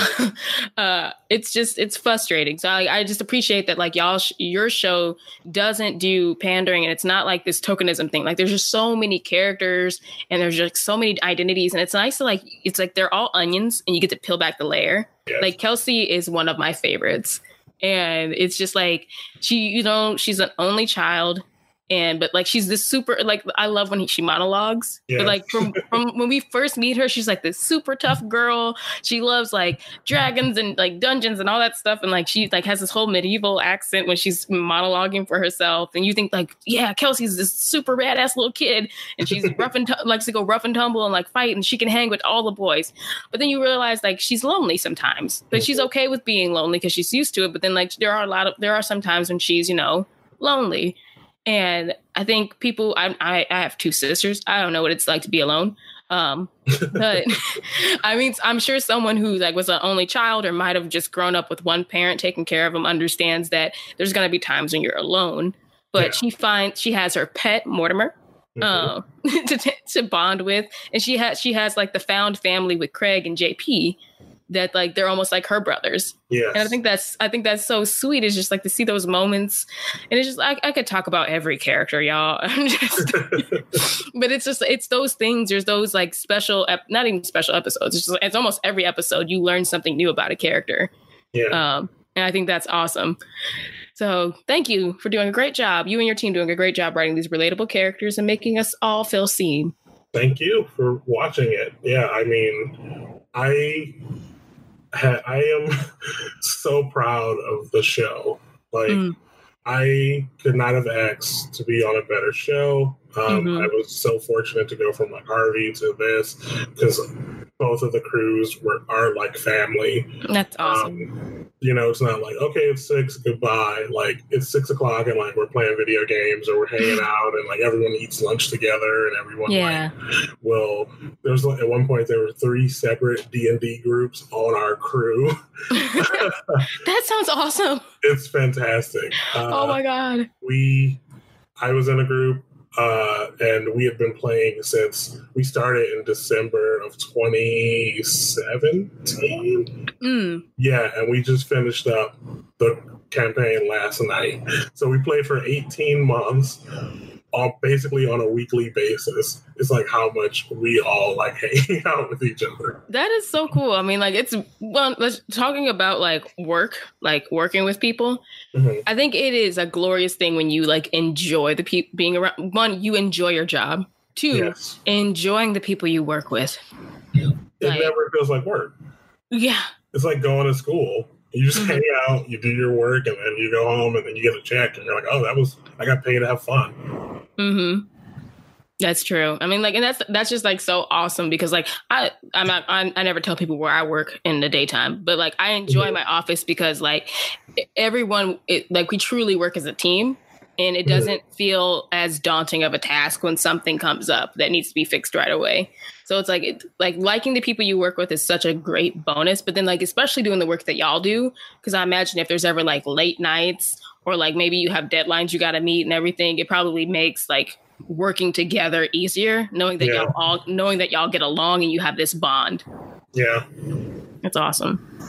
Uh it's just it's frustrating. So I, I just appreciate that like y'all sh- your show doesn't do pandering and it's not like this tokenism thing. Like there's just so many characters and there's just so many identities and it's nice to like it's like they're all onions and you get to peel back the layer. Yes. like kelsey is one of my favorites. And it's just like she you know she's an only child and but like she's this super like I love when he, she monologues. Yeah. But like from *laughs* from when we first meet her, she's like this super tough girl. She loves like dragons and like dungeons and all that stuff. And like she like has this whole medieval accent when she's monologuing for herself. And you think like, yeah, Kelsey's this super badass little kid, and she's *laughs* rough and tu- likes to go rough and tumble and like fight, and she can hang with all the boys. But then you realize like she's lonely sometimes, but she's okay with being lonely because she's used to it. But then like there are a lot of there are some times when she's you know lonely. And I think people, I, I, I have two sisters. I don't know what it's like to be alone. Um, *laughs* but *laughs* I mean, I'm sure someone who like was an only child or might have just grown up with one parent taking care of them understands that there's going to be times when you're alone. But Yeah. she finds she has her pet Mortimer Mhm. uh, *laughs* to t- to bond with, and she has she has like the found family with Craig and JP that like they're almost like her brothers. Yeah. And I think that's I think that's so sweet. It's just like to see those moments, and it's just I, I could talk about every character, y'all. *laughs* Just, *laughs* but it's just it's those things. There's those like special, ep- not even special episodes. It's, just, it's almost every episode you learn something new about a character, yeah. um, and I think that's awesome. So thank you for doing a great job. You and your team doing a great job writing these relatable characters and making us all feel seen. Thank you for watching it. Yeah, I mean, I I am *laughs* so proud of the show. Like, Mm. I could not have asked to be on a better show. Um, Mhm. I was so fortunate to go from like Harvey to this because both of the crews were are like family. That's awesome. Um, you know, it's not like okay, it's six, goodbye. Like it's six o'clock and like we're playing video games or we're hanging *laughs* out and like everyone eats lunch together and everyone yeah. like will. There was at one point there were three separate D and D groups on our crew. *laughs* *laughs* that sounds awesome. it's fantastic. Uh, oh my god. we I was in a group uh, and we have been playing since we started in December of 2017. Mm. Yeah, and we just finished up the campaign last night. So we played for 18 months all basically on a weekly basis. It's like how much we all like *laughs* hanging out with each other. That is so cool. I mean, like it's well, let's talking about like work, like working with people. Mm-hmm. I think it is a glorious thing when you like enjoy the people being around. One, you enjoy your job. Two, Yes, enjoying the people you work with. it Like- never feels like work. Yeah, It's like going to school. You just Mhm. hang out, you do your work, and then you go home, and then you get a check, and you're like, "Oh, that was I got paid to have fun." Mm-hmm. That's true. I mean, like, and that's that's just like so awesome because, like, I I'm not I'm, I never tell people where I work in the daytime, but like I enjoy Mhm. my office because like everyone, it, like we truly work as a team, and it doesn't feel as daunting of a task when something comes up that needs to be fixed right away. So it's like it, like liking the people you work with is such a great bonus, but then like especially doing the work that y'all do, because I imagine if there's ever like late nights or like maybe you have deadlines you got to meet and everything, it probably makes like working together easier, knowing that Yeah. y'all all knowing that y'all get along and you have this bond. Yeah. That's awesome.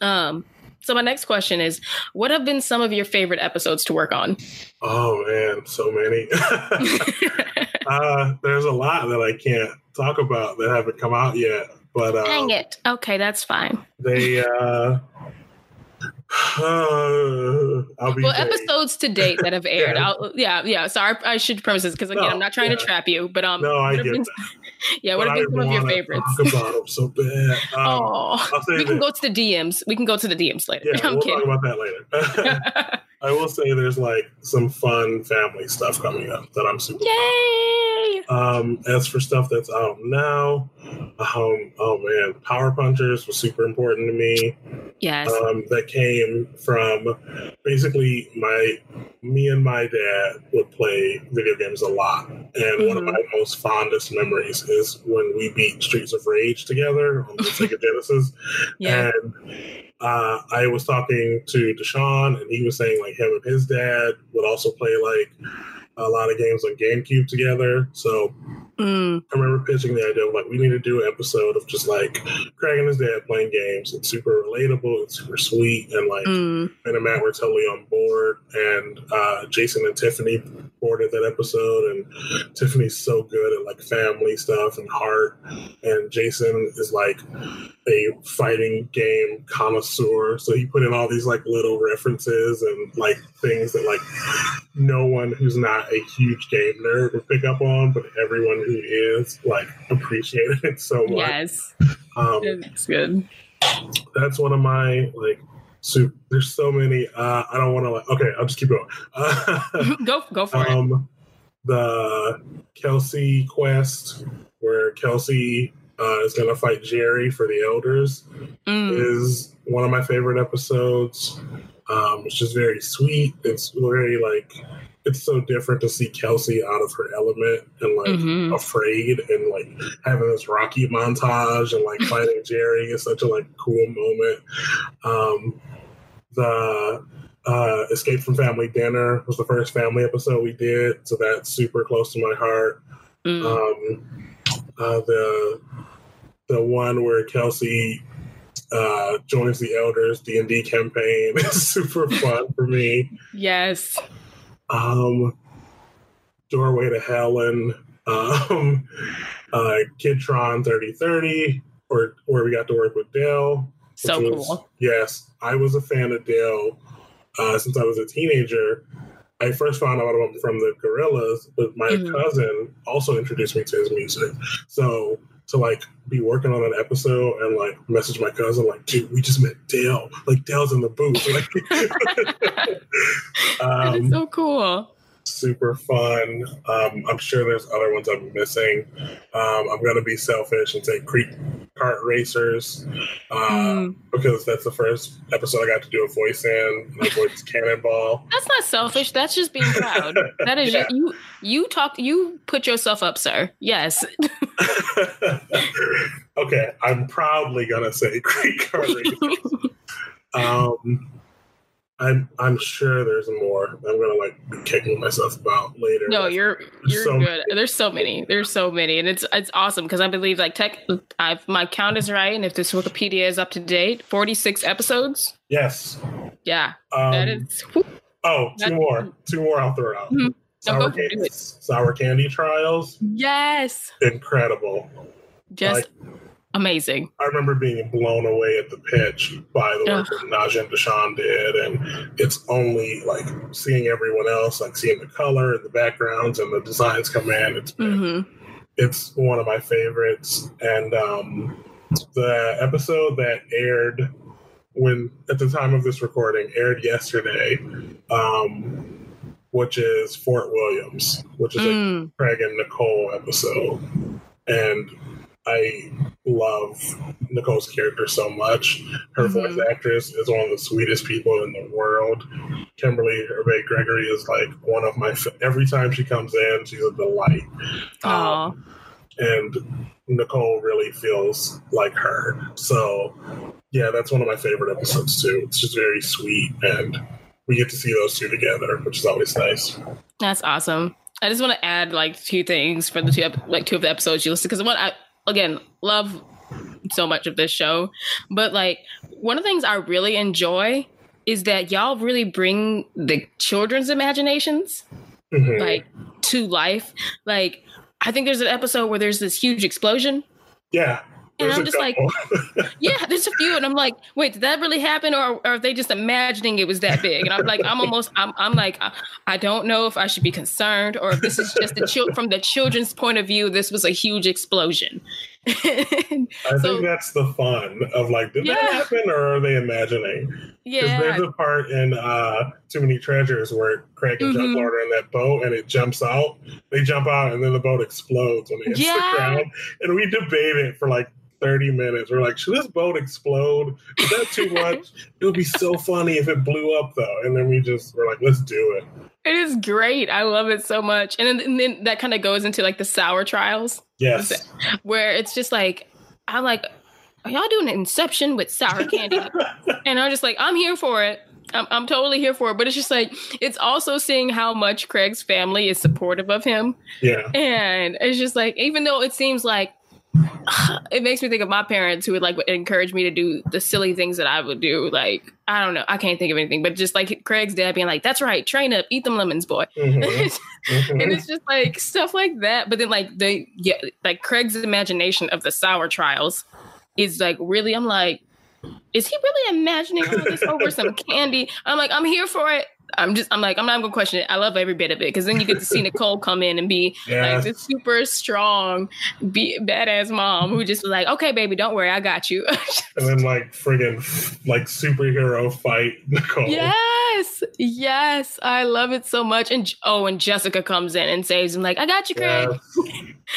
Um, so my next question is, what have been some of your favorite episodes to work on? Oh man, so many. *laughs* *laughs* uh, there's a lot that I can't talk about that haven't come out yet, but um, Dang it. Okay, that's fine. they. *laughs* Uh, I'll be *sighs* Well, episodes to date that have *laughs* aired. Yeah. I'll, yeah, yeah. Sorry, I should preface this because again, No, I'm not trying yeah. to trap you, but um, No, I get been- *laughs* yeah, what have been some of your favorites? Talk *laughs* about them so bad. Um, oh, we can that- go to the DMs. We can go to the DMs later. Yeah, I'm we'll talk about that later. I will say there's like some fun family stuff coming up that I'm super. Yay! Um, as for stuff that's out now, um, oh man, Power Punchers was super important to me. Yes. Um, that came from basically my me and my dad would play video games a lot, and one of Mhm. my most fondest memories is when we beat Streets of Rage together on the *laughs* Sega Genesis. yeah. And uh, I was talking to Deshaun, and he was saying like him and his dad would also play like a lot of games on GameCube together. So Mm, I remember pitching the idea of like we need to do an episode of just like Craig and his dad playing games. It's super relatable, it's super sweet, and like mm. And Matt were totally on board. And uh, Jason and Tiffany boarded that episode, and Tiffany's so good at like family stuff and heart. And Jason is like a fighting game connoisseur, so he put in all these like little references and like things that like no one who's not a huge game nerd would pick up on, but everyone who is like appreciated it so much. Yes. Um, It's good. that's one of my like soup. There's so many. Uh, I don't want to like. Okay, I'll just keep going. Uh, *laughs* go go for it. um, the Kelsey quest where Kelsey uh, is going to fight Jerry for the elders Mm. is one of my favorite episodes. Um, it's just very sweet. It's very like it's so different to see Kelsey out of her element and like Mhm. afraid and like having this Rocky montage and like fighting *laughs* Jerry is such a like cool moment. Um, the uh, Escape from Family Dinner was the first family episode we did, so that's super close to my heart. Mm. Um, uh, the the one where Kelsey uh, joins the Elders D and D campaign *laughs* is super fun for me. yes. Um, Doorway to Helen, um, uh, Kidtron thirty thirty, or where we got to work with Dale. So was- cool. Yes, I was a fan of Dale uh, since I was a teenager. I first found out about him from the Gorillaz, but my Mhm. cousin also introduced me to his music. So to like be working on an episode and like message my cousin like, dude, we just met Dale. Like Dale's in the booth. Like, *laughs* *laughs* that is um, so cool. super fun. Um, I'm sure there's other ones I'm missing. Um, I'm gonna be selfish and say Creek Kart Racers uh, Mm. because that's the first episode I got to do a voice in. My voice Cannonball. *laughs* That's not selfish. That's just being proud. That is Yeah. you. You talk. You put yourself up, sir. Yes. *laughs* okay, I'm proudly gonna say *laughs* Creek Kart *laughs* um, I'm I'm sure there's more. I'm gonna like be kicking myself about later. no, you're you're so good. There's so many. There's so many, and it's it's awesome because I believe like tech. I've my count is right, and if this Wikipedia is up to date, 46 episodes. yes. Yeah, Um, that is. Oh, two more. Two more I'll throw out. Mhm. Sour, candy, sour candy trials. Yes. Incredible. Just like, amazing. I remember being blown away at the pitch by the work that Naja and Deshawn did. And it's only like seeing everyone else, like seeing the color and the backgrounds and the designs come in. It's been, mm-hmm. it's one of my favorites. And um, the episode that aired when at the time of this recording aired yesterday, um, which is Fort Williams, which is mm. a Craig and Nicole episode. And I love Nicole's character so much. Her mm-hmm. voice actress is one of the sweetest people in the world. Kimberly Hébert Gregory is like one of my. Every time she comes in, she's a delight. Um, and Nicole really feels like her. So, yeah, that's one of my favorite episodes too. It's just very sweet, and we get to see those two together, which is always nice. That's awesome. I just want to add like two things for the two like two of the episodes you listen because what I again, love so much of this show. But like one of the things I really enjoy is that y'all really bring the children's imaginations mm-hmm. like to life. Like I think there's an episode where there's this huge explosion. Yeah. And I'm just like, *laughs* yeah, there's a few, and I'm like, wait, did that really happen, or, or are they just imagining it was that big? And I'm like, I'm almost, I'm, I'm like, I don't know if I should be concerned, or if this is just the child from the children's point of view, this was a huge explosion. *laughs* I so, think that's the fun of like, did yeah. that happen, or are they imagining? Yeah, there's a part in uh, Too Many Treasures where Craig and mm-hmm. Jeff are in that boat, and it jumps out. They jump out, and then the boat explodes when they hit yeah. the ground. And we debate it for like 30 minutes. We're like, should this boat explode? Is that too *laughs* much? it would be so funny if it blew up though. And then we just were like, let's do it. It is great. I love it so much. And then, and then that kind of goes into like the sour trials. Yes. Where it's just like, I'm like, are y'all doing an inception with sour candy? *laughs* and I'm just like, I'm here for it. I'm, I'm totally here for it. But it's just like, it's also seeing how much Craig's family is supportive of him. Yeah. And it's just like, even though it seems like it makes me think of my parents who would like encourage me to do the silly things that I would do. Like, I don't know, I can't think of anything, but just like Craig's dad being like, "That's right, train up, eat them lemons, boy," *laughs* mm-hmm. mm-hmm. and it's just like stuff like that. But then like the yeah, like Craig's imagination of the sour trials is like really. I'm like, is he really imagining all this over some *laughs* candy? I'm like, I'm here for it. I'm just, I'm like, I'm not gonna question it. I love every bit of it because then you get to see Nicole come in and be like *laughs* this super strong, be badass mom who just was like, okay, baby, don't worry, I got you. *laughs* and then like friggin' like superhero fight Nicole. Yes, yes, I love it so much. And oh, and Jessica comes in and saves him, like, I got you, Craig.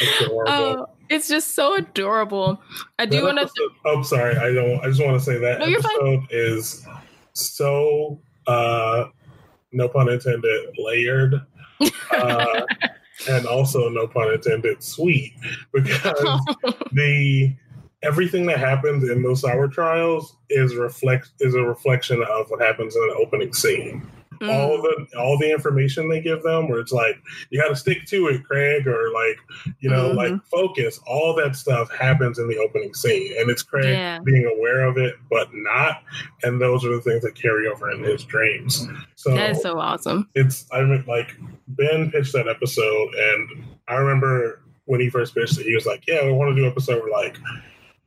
Yes. uh, *laughs* it's just so adorable. I do want to. oh, sorry. I don't. I just want to say that no, episode is so uh no pun intended, layered. Uh, *laughs* and also, no pun intended, sweet because *laughs* the everything that happens in those sour trials is reflect is a reflection of what happens in the opening scene mm. all the all the information they give them where it's like you got to stick to it craig or like you know mm-hmm. like focus all that stuff happens in the opening scene and it's craig yeah. being aware of it but not and those are the things that carry over in his dreams so that is so awesome it's i mean like ben pitched that episode and i remember when he first pitched it he was like yeah we want to do episode where like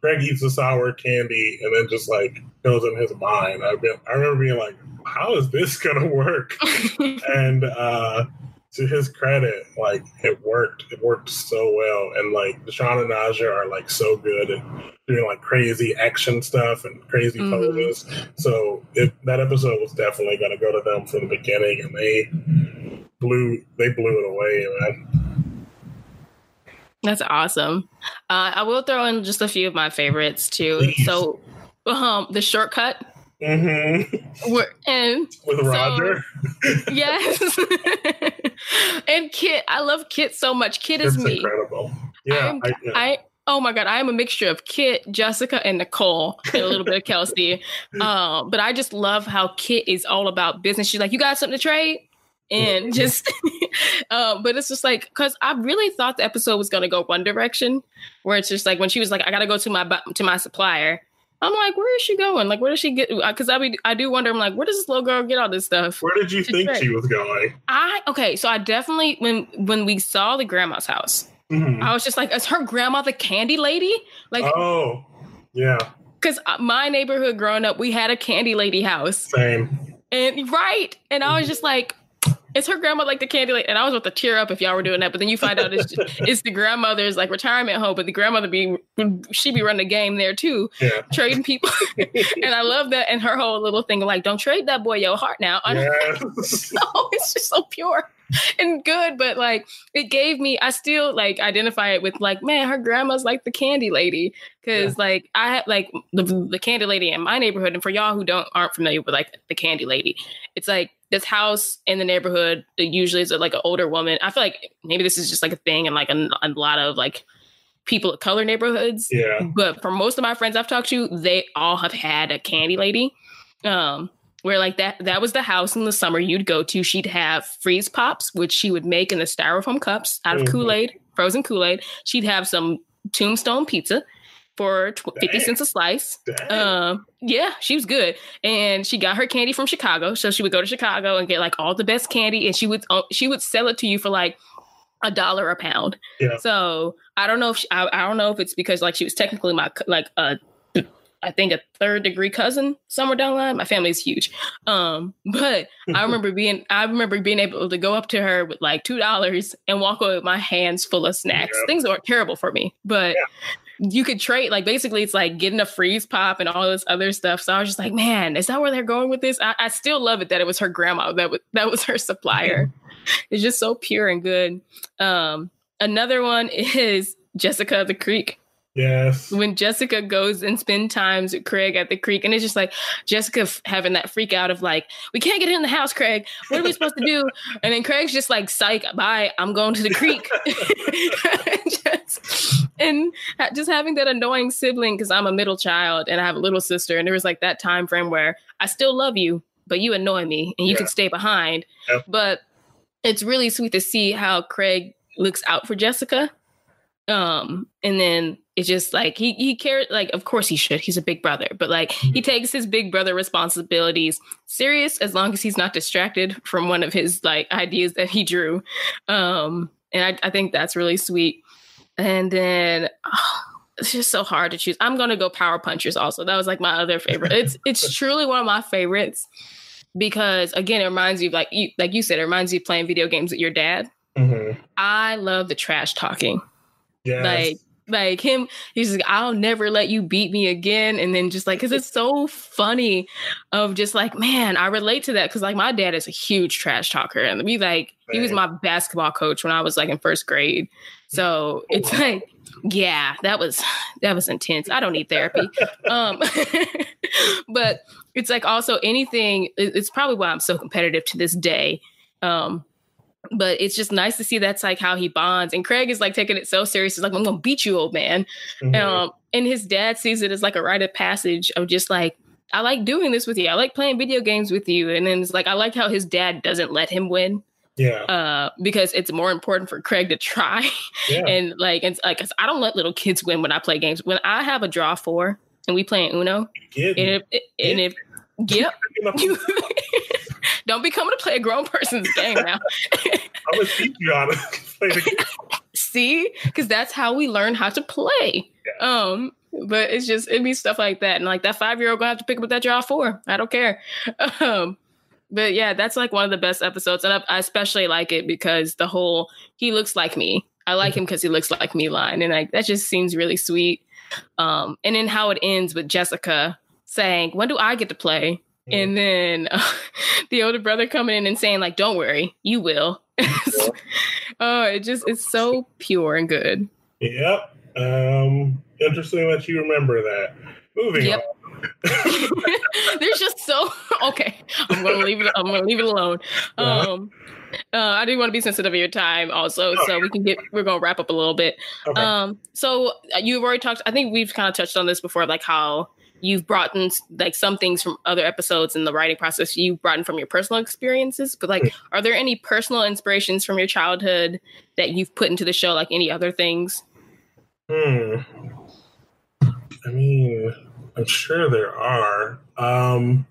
Craig eats the sour candy and then just like goes in his mind. I've been, I remember being like, how is this gonna work? *laughs* and uh, to his credit, like it worked. It worked so well. And like Deshawn and Naja are like so good at doing like crazy action stuff and crazy mm-hmm. poses. So it, that episode was definitely gonna go to them from the beginning, and they blew they blew it away, man. That's awesome. Uh, I will throw in just a few of my favorites too. Please. So, um, the shortcut Mm-hmm. We're in with so, Roger. *laughs* yes, *laughs* and Kit. I love Kit so much. Kit is me. Incredible. Yeah, I, yeah. I, Oh my god, I am a mixture of Kit, Jessica, and Nicole, and a little bit of Kelsey. *laughs* Um, but I just love how Kit is all about business. She's like, "You got something to trade?" and just uh, but it's just like because i really thought the episode was going to go one direction where it's just like when she was like i gotta go to my to my supplier I'm like, where is she going? Like, where does she get? Because I be, I do wonder. I'm like, where does this little girl get all this stuff? Where did you think she was going? I okay, so I definitely when when we saw the grandma's house, mm-hmm. I was just like, is her grandma the candy lady? Like, oh, yeah. Because uh, my neighborhood growing up, we had a candy lady house. Same. And right, and I was just like, is her grandma like the candy lady? And I was about to tear up if y'all were doing that, but then you find out it's, just, it's the grandmother's like retirement home, but the grandmother be she be running the game there too, yeah. trading people. *laughs* and I love that, and her whole little thing like, don't trade that boy your heart now. *laughs* Yes. no, it's just so pure *laughs* and good, but like it gave me, I still like identify it with like, man, her grandma's like the candy lady. Cause yeah. like I had like the, the candy lady in my neighborhood. And for y'all who don't aren't familiar with like the candy lady, it's like this house in the neighborhood usually is like an older woman. I feel like maybe this is just like a thing in like a, a lot of like people of color neighborhoods. Yeah. But for most of my friends I've talked to, they all have had a candy lady. Um, where like that that was the house in the summer you'd go to. She'd have freeze pops, which she would make in the styrofoam cups out of mm-hmm. Kool-Aid, frozen Kool-Aid. She'd have some tombstone pizza for tw- 50 cents a slice. Um, yeah, she was good. And she got her candy from Chicago. So she would go to Chicago and get like all the best candy and she would uh, she would sell it to you for like a dollar a pound. Yeah. So I don't know if she, I, I don't know if it's because like she was technically my like a I think a third degree cousin somewhere down the line. My family is huge. Um, *laughs* but I *laughs* remember being I remember being able to go up to her with like two dollars and walk away with my hands full of snacks. Yeah. Things weren't terrible for me, but yeah. you could trade like basically it's like getting a freeze pop and all this other stuff. So I was just like, man, is that where they're going with this? I, I still love it that it was her grandma that was that was her supplier. it's just so pure and good. Um, another one *laughs* is Jessica the Creek. Yes. When Jessica goes and spend times with Craig at the creek, and it's just like Jessica f- having that freak out of like, we can't get in the house, Craig. What are we supposed to do? And then Craig's just like, psych, bye, I'm going to the creek. *laughs* just, and just having that annoying sibling, because I'm a middle child and I have a little sister, and there was like that time frame where I still love you, but you annoy me and you yeah. can stay behind. Yep. But it's really sweet to see how Craig looks out for Jessica. Um, and then it's just like he he cares like of course he should he's a big brother but like he mm-hmm. takes his big brother responsibilities serious as long as he's not distracted from one of his like ideas that he drew. Um and i, I think that's really sweet. And then oh, it's just so hard to choose. I'm gonna go power punchers also. That was like my other favorite. *laughs* It's it's truly one of my favorites because again it reminds you of like you like you said it reminds you of playing video games with your dad. Mm-hmm. i love the trash talking. Yes. like like him he's like i'll never let you beat me again. And then just like because it's so funny of just like man i relate to that. Because like my dad is a huge trash talker and we like he was my basketball coach when i was like in first grade. So it's like yeah that was that was intense. I don't need therapy. Um *laughs* but it's like also anything it's probably why i'm so competitive to this day. Um but it's just nice to see that's like how he bonds. And Craig is like taking it so serious. He's like, I'm gonna beat you, old man. Mm-hmm. Um, and his dad sees it as like a rite of passage of just like, I like doing this with you. I like playing video games with you. And then it's like I like how his dad doesn't let him win. Yeah. Uh, because it's more important for Craig to try. Yeah. *laughs* and like and like I don't let little kids win when I play games. When I have a draw four and we play Uno, and if, and if Yep. *laughs* *laughs* Don't be coming to play a grown person's game now. *laughs* I'm gonna teach you how *laughs* to play the game. See, because that's how we learn how to play. Yeah. Um, but it's just it be stuff like that, and like that five year old gonna have to pick up that draw four. I don't care. *laughs* Um, but yeah, that's like one of the best episodes, and I, I especially like it because the whole he looks like me. I like him because he looks like me line, and like that just seems really sweet. Um, and then how it ends with Jessica saying, "When do I get to play?" And then uh, *laughs* the older brother coming in and saying, "Like, don't worry, you will." *laughs* oh, it just it's so pure and good. Yep. Um, interesting that you remember that. Moving yep. *laughs* There's just so okay. I'm gonna leave it. I'm gonna leave it alone. Uh-huh. Um, uh, I do want to be sensitive of your time, also, so we can get. We're gonna wrap up a little bit. Okay. Um, so uh, you've already talked. I think we've kind of touched on this before, like how you've brought in like some things from other episodes in the writing process you've brought in from your personal experiences but like are there any personal inspirations from your childhood that you've put into the show like any other things hmm i mean I'm sure there are. Um,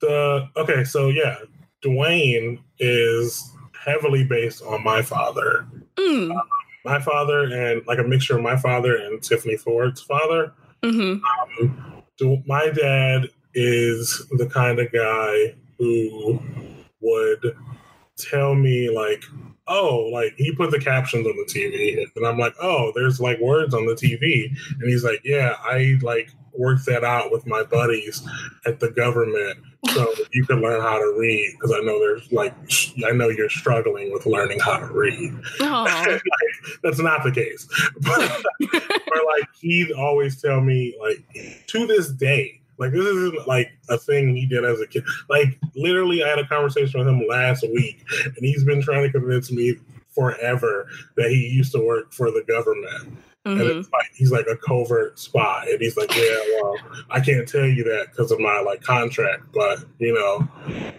the okay, so yeah, Duane is heavily based on my father. Mm. My father and like a mixture of my father and Tiffany Ford's father. Mm-hmm. Um, do- my dad is the kind of guy who would tell me like, oh, like he put the captions on the TV, and I'm like, oh, there's like words on the TV, and he's like, yeah, I like worked that out with my buddies at the government. So you can learn how to read because I know there's like I know you're struggling with learning how to read. *laughs* Like, that's not the case. *laughs* But, or like he'd always tell me like to this day like this isn't like a thing he did as a kid like literally i had a conversation with him last week and he's been trying to convince me forever that he used to work for the government and Mhm. it's like he's like a covert spy and he's like yeah well i can't tell you that because of my like contract but you know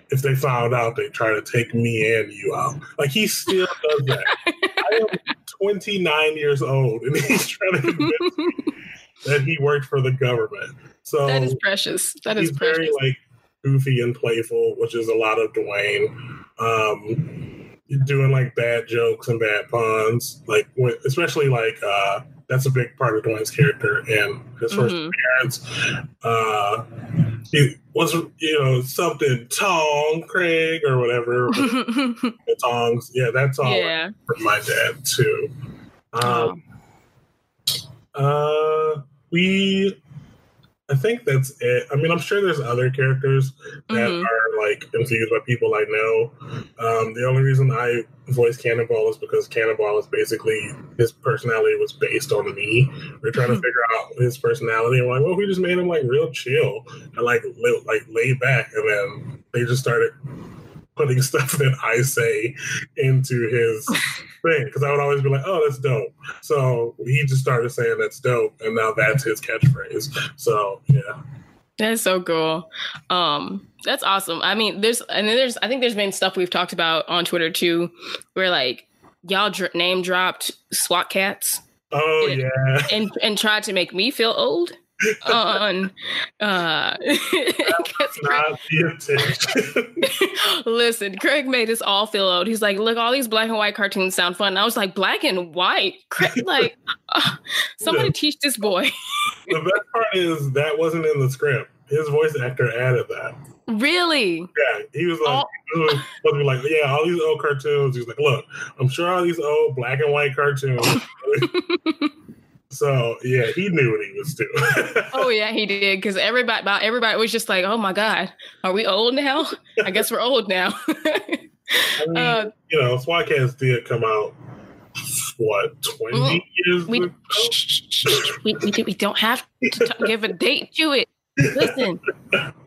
if they found out they try to take me and you out like he still *laughs* does that i am 29 years old and *laughs* he's trying to convince me *laughs* that he worked for the government so that is precious. That is he's precious. very like goofy and playful which is a lot of Duane um doing like bad jokes and bad puns like when, especially like uh that's a big part of Duane's character and his 1st Mhm. appearance. Uh, he was, you know, something Tong Craig or whatever. *laughs* the tongs, yeah, that's all yeah. from my dad too. Oh. Um, uh, we, I think that's it. I mean, I'm sure there's other characters that Mhm. are like infused by people I know. Um, the only reason I voice Cannonball is because Cannonball is basically his personality was based on me. We're trying to Mhm. figure out his personality. I'm like, well, we just made him like real chill and like li- like laid back, and then they just started putting *laughs* stuff that I say into his *laughs* thing because I would always be like, "Oh, that's dope." So he just started saying that's dope, and now that's his catchphrase. So yeah, That's so cool. Um, that's awesome. I mean, there's and then there's I think there's been stuff we've talked about on Twitter too, where like y'all dr- name dropped SWAT Kats oh It- yeah, and and tried to make me feel old. On uh *laughs* Craig, *laughs* listen craig made us all feel old he's like look all these black and white cartoons sound fun and i was like black and white Craig, *laughs* like uh, somebody Yeah. teach this boy the best part is that wasn't in the script. His voice actor added that. really Yeah, he was like, All- he was supposed to be like, yeah, all these old cartoons. He's like, look, I'm sure all these old black and white cartoons. So yeah, he knew what he was doing. *laughs* oh yeah he did because everybody about everybody was just like oh my god are we old now i guess we're old now *laughs* I mean, uh, you know, SWAT Kats did come out what twenty Mm, years we, ago. we, we, we don't have to t- give a date to it listen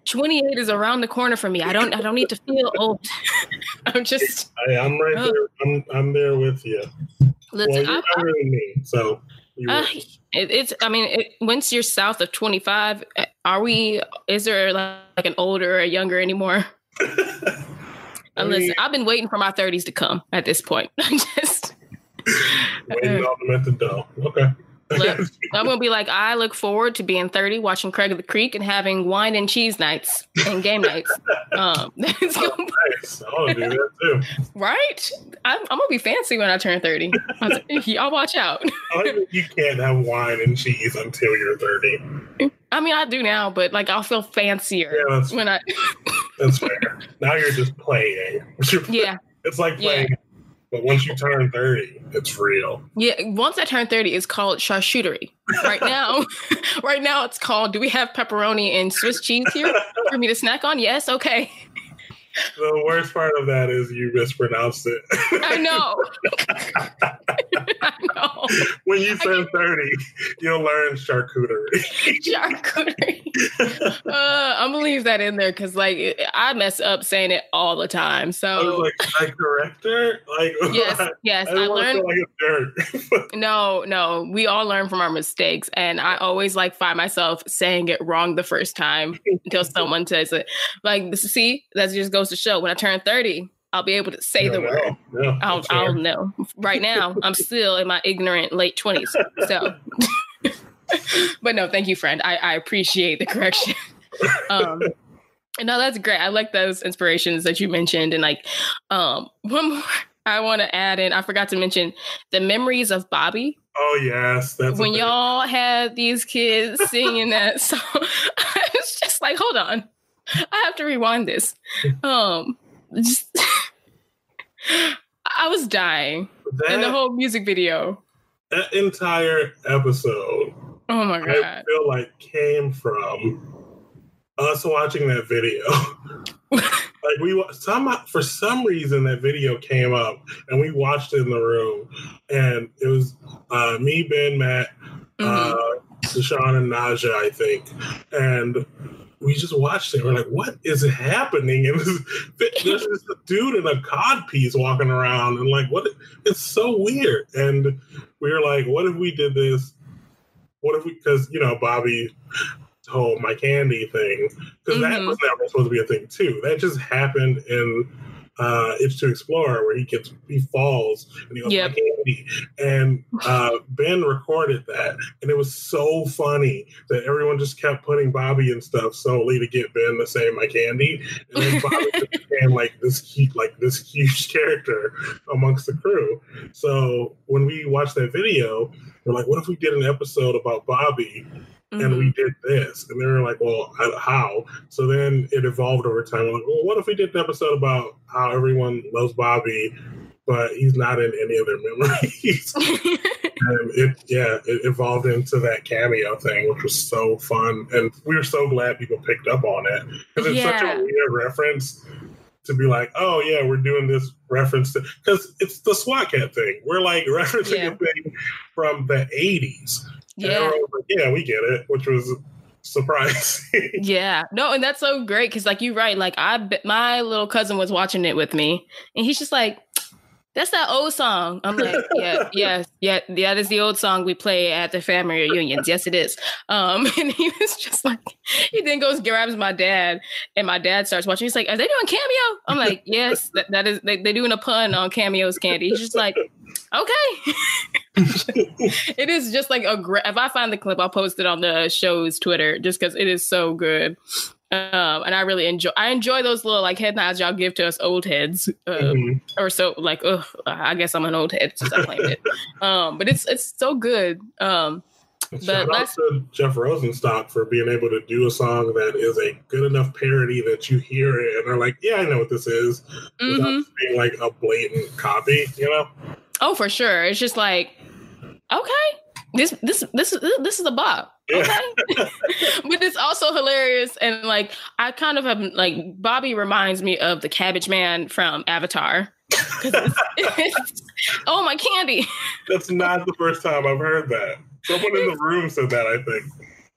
28 is around the corner for me i don't i don't need to feel old *laughs* i'm just I, I'm right Oh. there. I'm I'm there with you. Well, you're I, than me, so Uh, it, it's. I mean, it, once you're south of 25, uh, are we? Is there like, like an older or a younger anymore? *laughs* I Uh, mean, listen, I've been waiting for my 30s to come. At this point, *laughs* just. waiting on them at the door. Okay. Look, *laughs* I'm gonna be like, I look forward to being 30, watching Craig of the Creek, and having wine and cheese nights and game nights. *laughs* Um, *laughs* Oh, gonna- nice. I want to do that too. right? I'm, I'm gonna be fancy when I turn 30. I was like, Y'all watch out. I like that you can't have wine and cheese until you're 30. I mean, I do now, but like, I'll feel fancier Yeah, that's when I. that's fair. Now you're just playing. Yeah. It's like Yeah. But once you turn 30, it's real. Yeah, once I turn 30, it's called charcuterie. Right *laughs* now, *laughs* right now it's called do we have pepperoni and Swiss cheese here for me to snack on? Yes, okay. The worst part of that is you mispronounced it. I know. *laughs* I *laughs* know. when you turn 30, you'll learn charcuterie. *laughs* Charcuterie. *laughs* Uh, I'm gonna leave that in there because like I mess up saying it all the time. I was So like, I correct her? Like, yes, yes, I I to learned like. No, no, we all learn from our mistakes, and I always like find myself saying it wrong the first time until someone says it. Like, see, that just goes to show when I turn thirty, I'll be able to say the word. no, I'll. I'll know. Right now, I'm still in my ignorant late twenties, so *laughs* but no, thank you, friend. I, I appreciate the correction. *laughs* um, no, that's great. I like those inspirations that you mentioned, and like, um, one more *laughs* I want to add in. I forgot to mention the memories of Bobby. Oh yes, that's when y'all had these kids singing that song. I was just like, hold on, I have to rewind this. Um, just I was dying that, in the whole music video. That entire episode. Oh my god! I feel like came from us watching that video. *laughs* like we some for some reason that video came up and we watched it in the room and it was uh, me, Ben, Matt, mm-hmm. uh, Deshaun, and Naja, I think, and we just watched it. We're like, what is happening? And there's this dude in a cod piece walking around, and like, what? It's so weird. And we were like, what if we did this? What if we? Because you know, Bobby told my candy thing because mm-hmm. that was never supposed to be a thing too. That just happened in uh, Itch to Explore where he gets he falls and he goes yep. and uh, Ben recorded that, and it was so funny that everyone just kept putting Bobby and stuff solely to get Ben to say my candy, and then *laughs* Bobby became like this like this huge character amongst the crew. So when we watched that video, we're like, what if we did an episode about Bobby? Mm-hmm. and we mm-hmm. did this. And they were like, well, how? So then it evolved over time. Like, well, what if we did an episode about how everyone loves Bobby, but he's not in any of their memories? *laughs* and it, yeah, it evolved into that cameo thing, which was so fun. And we were so glad people picked up on it because it's yeah. such a weird reference to be like, oh yeah, we're doing this reference to because it's the SWAT Kat thing. We're like *laughs* referencing yeah. a thing from the '80s, yeah. Like, yeah, we get it, which was surprising. *laughs* yeah. No, and that's so great because, like, you're right. Like, I, my little cousin was watching it with me, and he's just like, that's that old song. I'm like, yeah, yeah, yeah, yeah. That's the old song we play at the family reunions. Yes, it is. Um, *laughs* and he was just like, he then goes grabs my dad, and my dad starts watching. He's like, are they doing cameo? I'm like, yes, that, that is. They, they're doing a pun on cameos, Candy. He's just like, okay. *laughs* it is just like a great. If I find the clip, I'll post it on the show's Twitter just because it is so good. Um, and I really enjoy. I enjoy those little like head nods y'all give to us old heads, uh, mm-hmm. or so like. Ugh, I guess I'm an old head since I claimed it. Um, but it's it's so good. Um, Shout out to Jeff Rosenstock for being able to do a song that is a good enough parody that you hear it and are like, yeah, I know what this is, mm-hmm. without being like a blatant copy, you know? Oh, for sure. It's just like, okay, this this this is this is a bop. Okay. *laughs* but it's also hilarious and like I kind of have like Bobby reminds me of the cabbage man from Avatar. It's, *laughs* it's, oh my candy. That's not the first time I've heard that. Someone in the room said that, I think.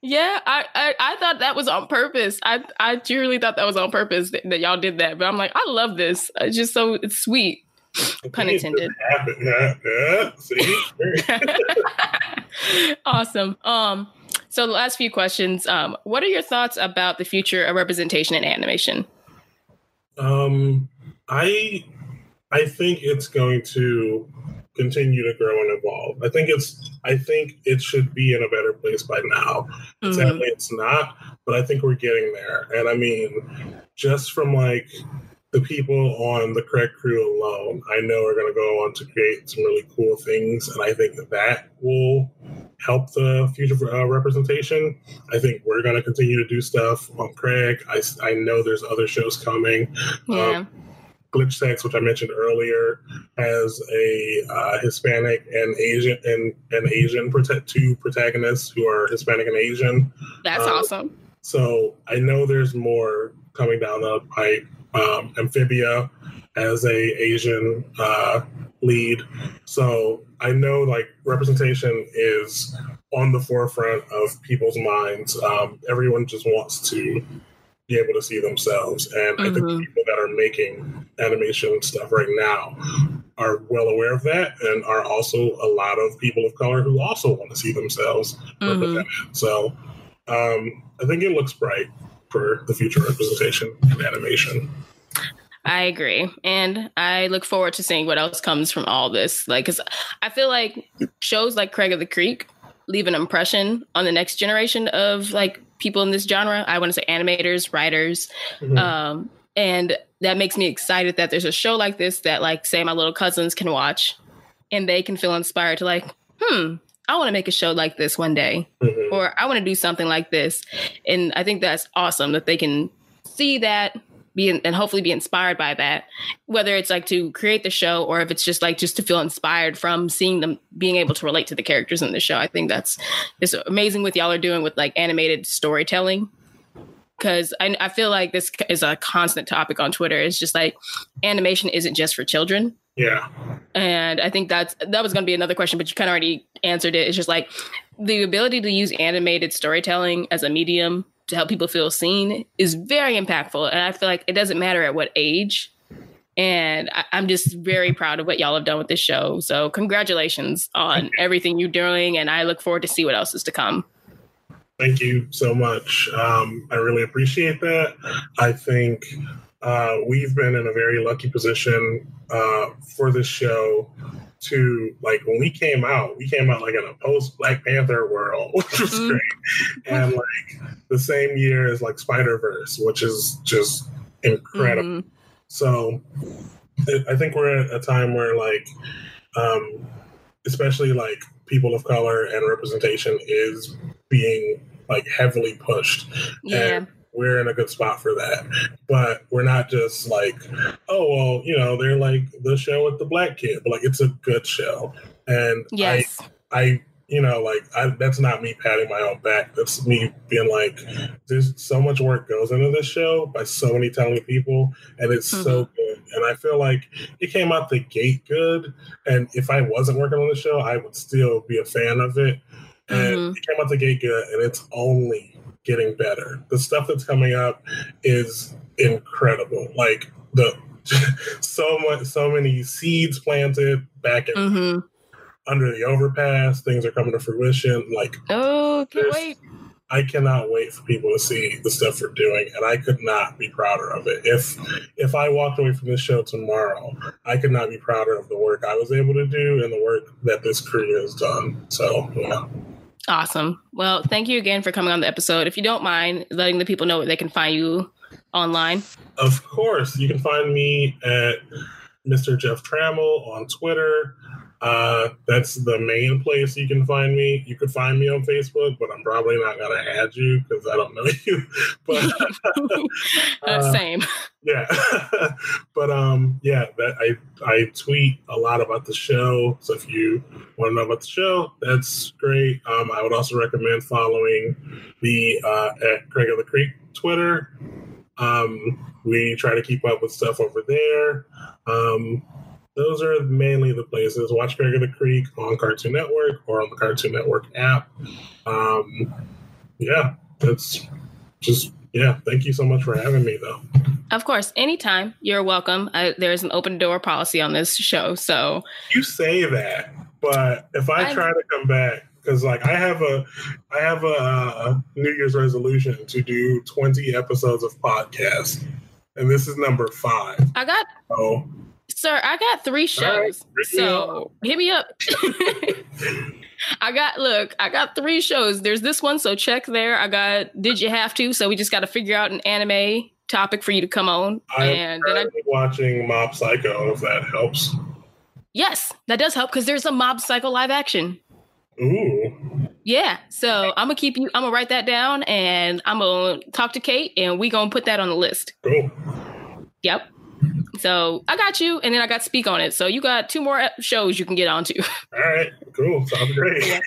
Yeah, I, I, I thought that was on purpose. I I truly thought that was on purpose that, that y'all did that. But I'm like, I love this. It's just so it's sweet. Pun intended. Yeah, yeah. See? *laughs* awesome. Um, so the last few questions. Um, what are your thoughts about the future of representation in animation? Um, I I think it's going to continue to grow and evolve. I think it's I think it should be in a better place by now. Mm-hmm. Sadly, it's not, but I think we're getting there. And I mean, just from like the people on the Craig crew alone, I know are going to go on to create some really cool things, and I think that will help the future uh, representation. I think we're going to continue to do stuff on Craig. I, I know there's other shows coming. Yeah. Um, Glitch Techs, which I mentioned earlier, has a uh, Hispanic and Asian and an Asian protect two protagonists who are Hispanic and Asian. That's um, awesome. So I know there's more coming down the pipe um, Amphibia as a Asian uh, lead. So I know like representation is on the forefront of people's minds. Um, everyone just wants to be able to see themselves, and mm-hmm. I think mm-hmm. people that are making animation stuff right now are well aware of that, and are also a lot of people of color who also want to see themselves mm-hmm. represented. So um, I think it looks bright for the future representation in animation. I agree. And I look forward to seeing what else comes from all this. Like, cause I feel like shows like Craig of the Creek leave an impression on the next generation of like people in this genre. I want to say animators, writers, mm-hmm. um, and that makes me excited that there's a show like this that like say my little cousins can watch, and they can feel inspired to like, hmm, I want to make a show like this one day, mm-hmm. or I want to do something like this, and I think that's awesome that they can see that be and hopefully be inspired by that. Whether it's like to create the show or if it's just like just to feel inspired from seeing them being able to relate to the characters in the show. I think that's it's amazing what y'all are doing with like animated storytelling. Because I, I feel like this is a constant topic on twitter. It's just like animation isn't just for children yeah and i think that's that was going to be another question but you kind of already answered it it's just like the ability to use animated storytelling as a medium to help people feel seen is very impactful. And I feel like it doesn't matter at what age. And I, am just very proud of what y'all have done with this show. So congratulations on everything you're doing. And I look forward to see what else is to come. Thank you so much. Um, I really appreciate that. I think uh, we've been in a very lucky position uh, for this show to like when we came out, we came out like in a post Black Panther world, *laughs* which was mm-hmm. great. And like the same year as like Spider Verse, which is just incredible. Mm-hmm. So I think we're at a time where like, um, especially like people of color and representation is being like heavily pushed. Yeah. And we're in a good spot for that. But we're not just like, oh well, you know, they're like the show with the black kid, but like it's a good show. And yes. I I you know, like I, that's not me patting my own back. That's me being like, there's so much work goes into this show by so many talented people, and it's mm-hmm. so good. And I feel like it came out the gate good. And if I wasn't working on the show, I would still be a fan of it. And mm-hmm. it came out the gate good, and it's only getting better. The stuff that's coming up is incredible. Like the *laughs* so much, so many seeds planted back in mm-hmm. under the overpass. Things are coming to fruition. Like oh, can't wait. I cannot wait for people to see the stuff we're doing, and I could not be prouder of it. If if I walked away from this show tomorrow, I could not be prouder of the work I was able to do and the work that this crew has done. So, yeah. Awesome. Well, thank you again for coming on the episode. If you don't mind letting the people know where they can find you online. Of course. You can find me at Mr. Jeff Trammell on Twitter. Uh, that's the main place you can find me. You could find me on Facebook, but I'm probably not gonna add you because I don't know *laughs* you. but *laughs* uh, same. Yeah, *laughs* but um, yeah, that I I tweet a lot about the show. So if you want to know about the show, that's great. Um, I would also recommend following the uh, at Craig of the Creek Twitter. Um, we try to keep up with stuff over there. Um, those are mainly the places. Watch Craig of the Creek on Cartoon Network or on the Cartoon Network app. Um, yeah, that's just yeah. Thank you so much for having me, though. Of course, anytime you're welcome. I, there's an open door policy on this show, so you say that, but if I, I try to come back, because like I have a, I have a, a New Year's resolution to do 20 episodes of podcast, and this is number five. I got. So Sir, I got three shows. Right, so hit me up. *laughs* I got look, I got three shows. There's this one, so check there. I got Did You Have to? So we just gotta figure out an anime topic for you to come on. I'm and then I watching Mob Psycho if that helps. Yes, that does help because there's a Mob Psycho live action. Ooh. Yeah. So I'm gonna keep you I'm gonna write that down and I'm gonna talk to Kate and we gonna put that on the list. Cool. Yep. So I got you, and then I got Speak on it. So you got two more shows you can get onto. *laughs* All right, cool. Sounds great.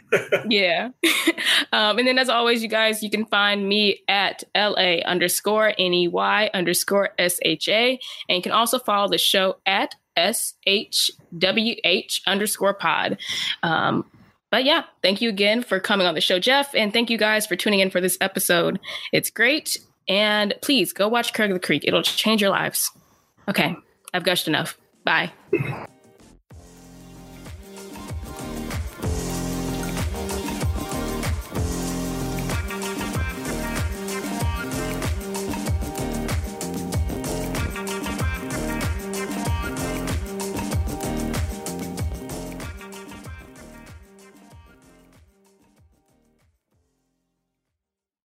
yeah. *laughs* *laughs* um, and then as always, you guys, you can find me at la underscore ney underscore sha, and you can also follow the show at shwh underscore pod. Um, but yeah, thank you again for coming on the show, Jeff, and thank you guys for tuning in for this episode. It's great. And please go watch Craig the Creek. It'll change your lives. Okay, I've gushed enough. Bye.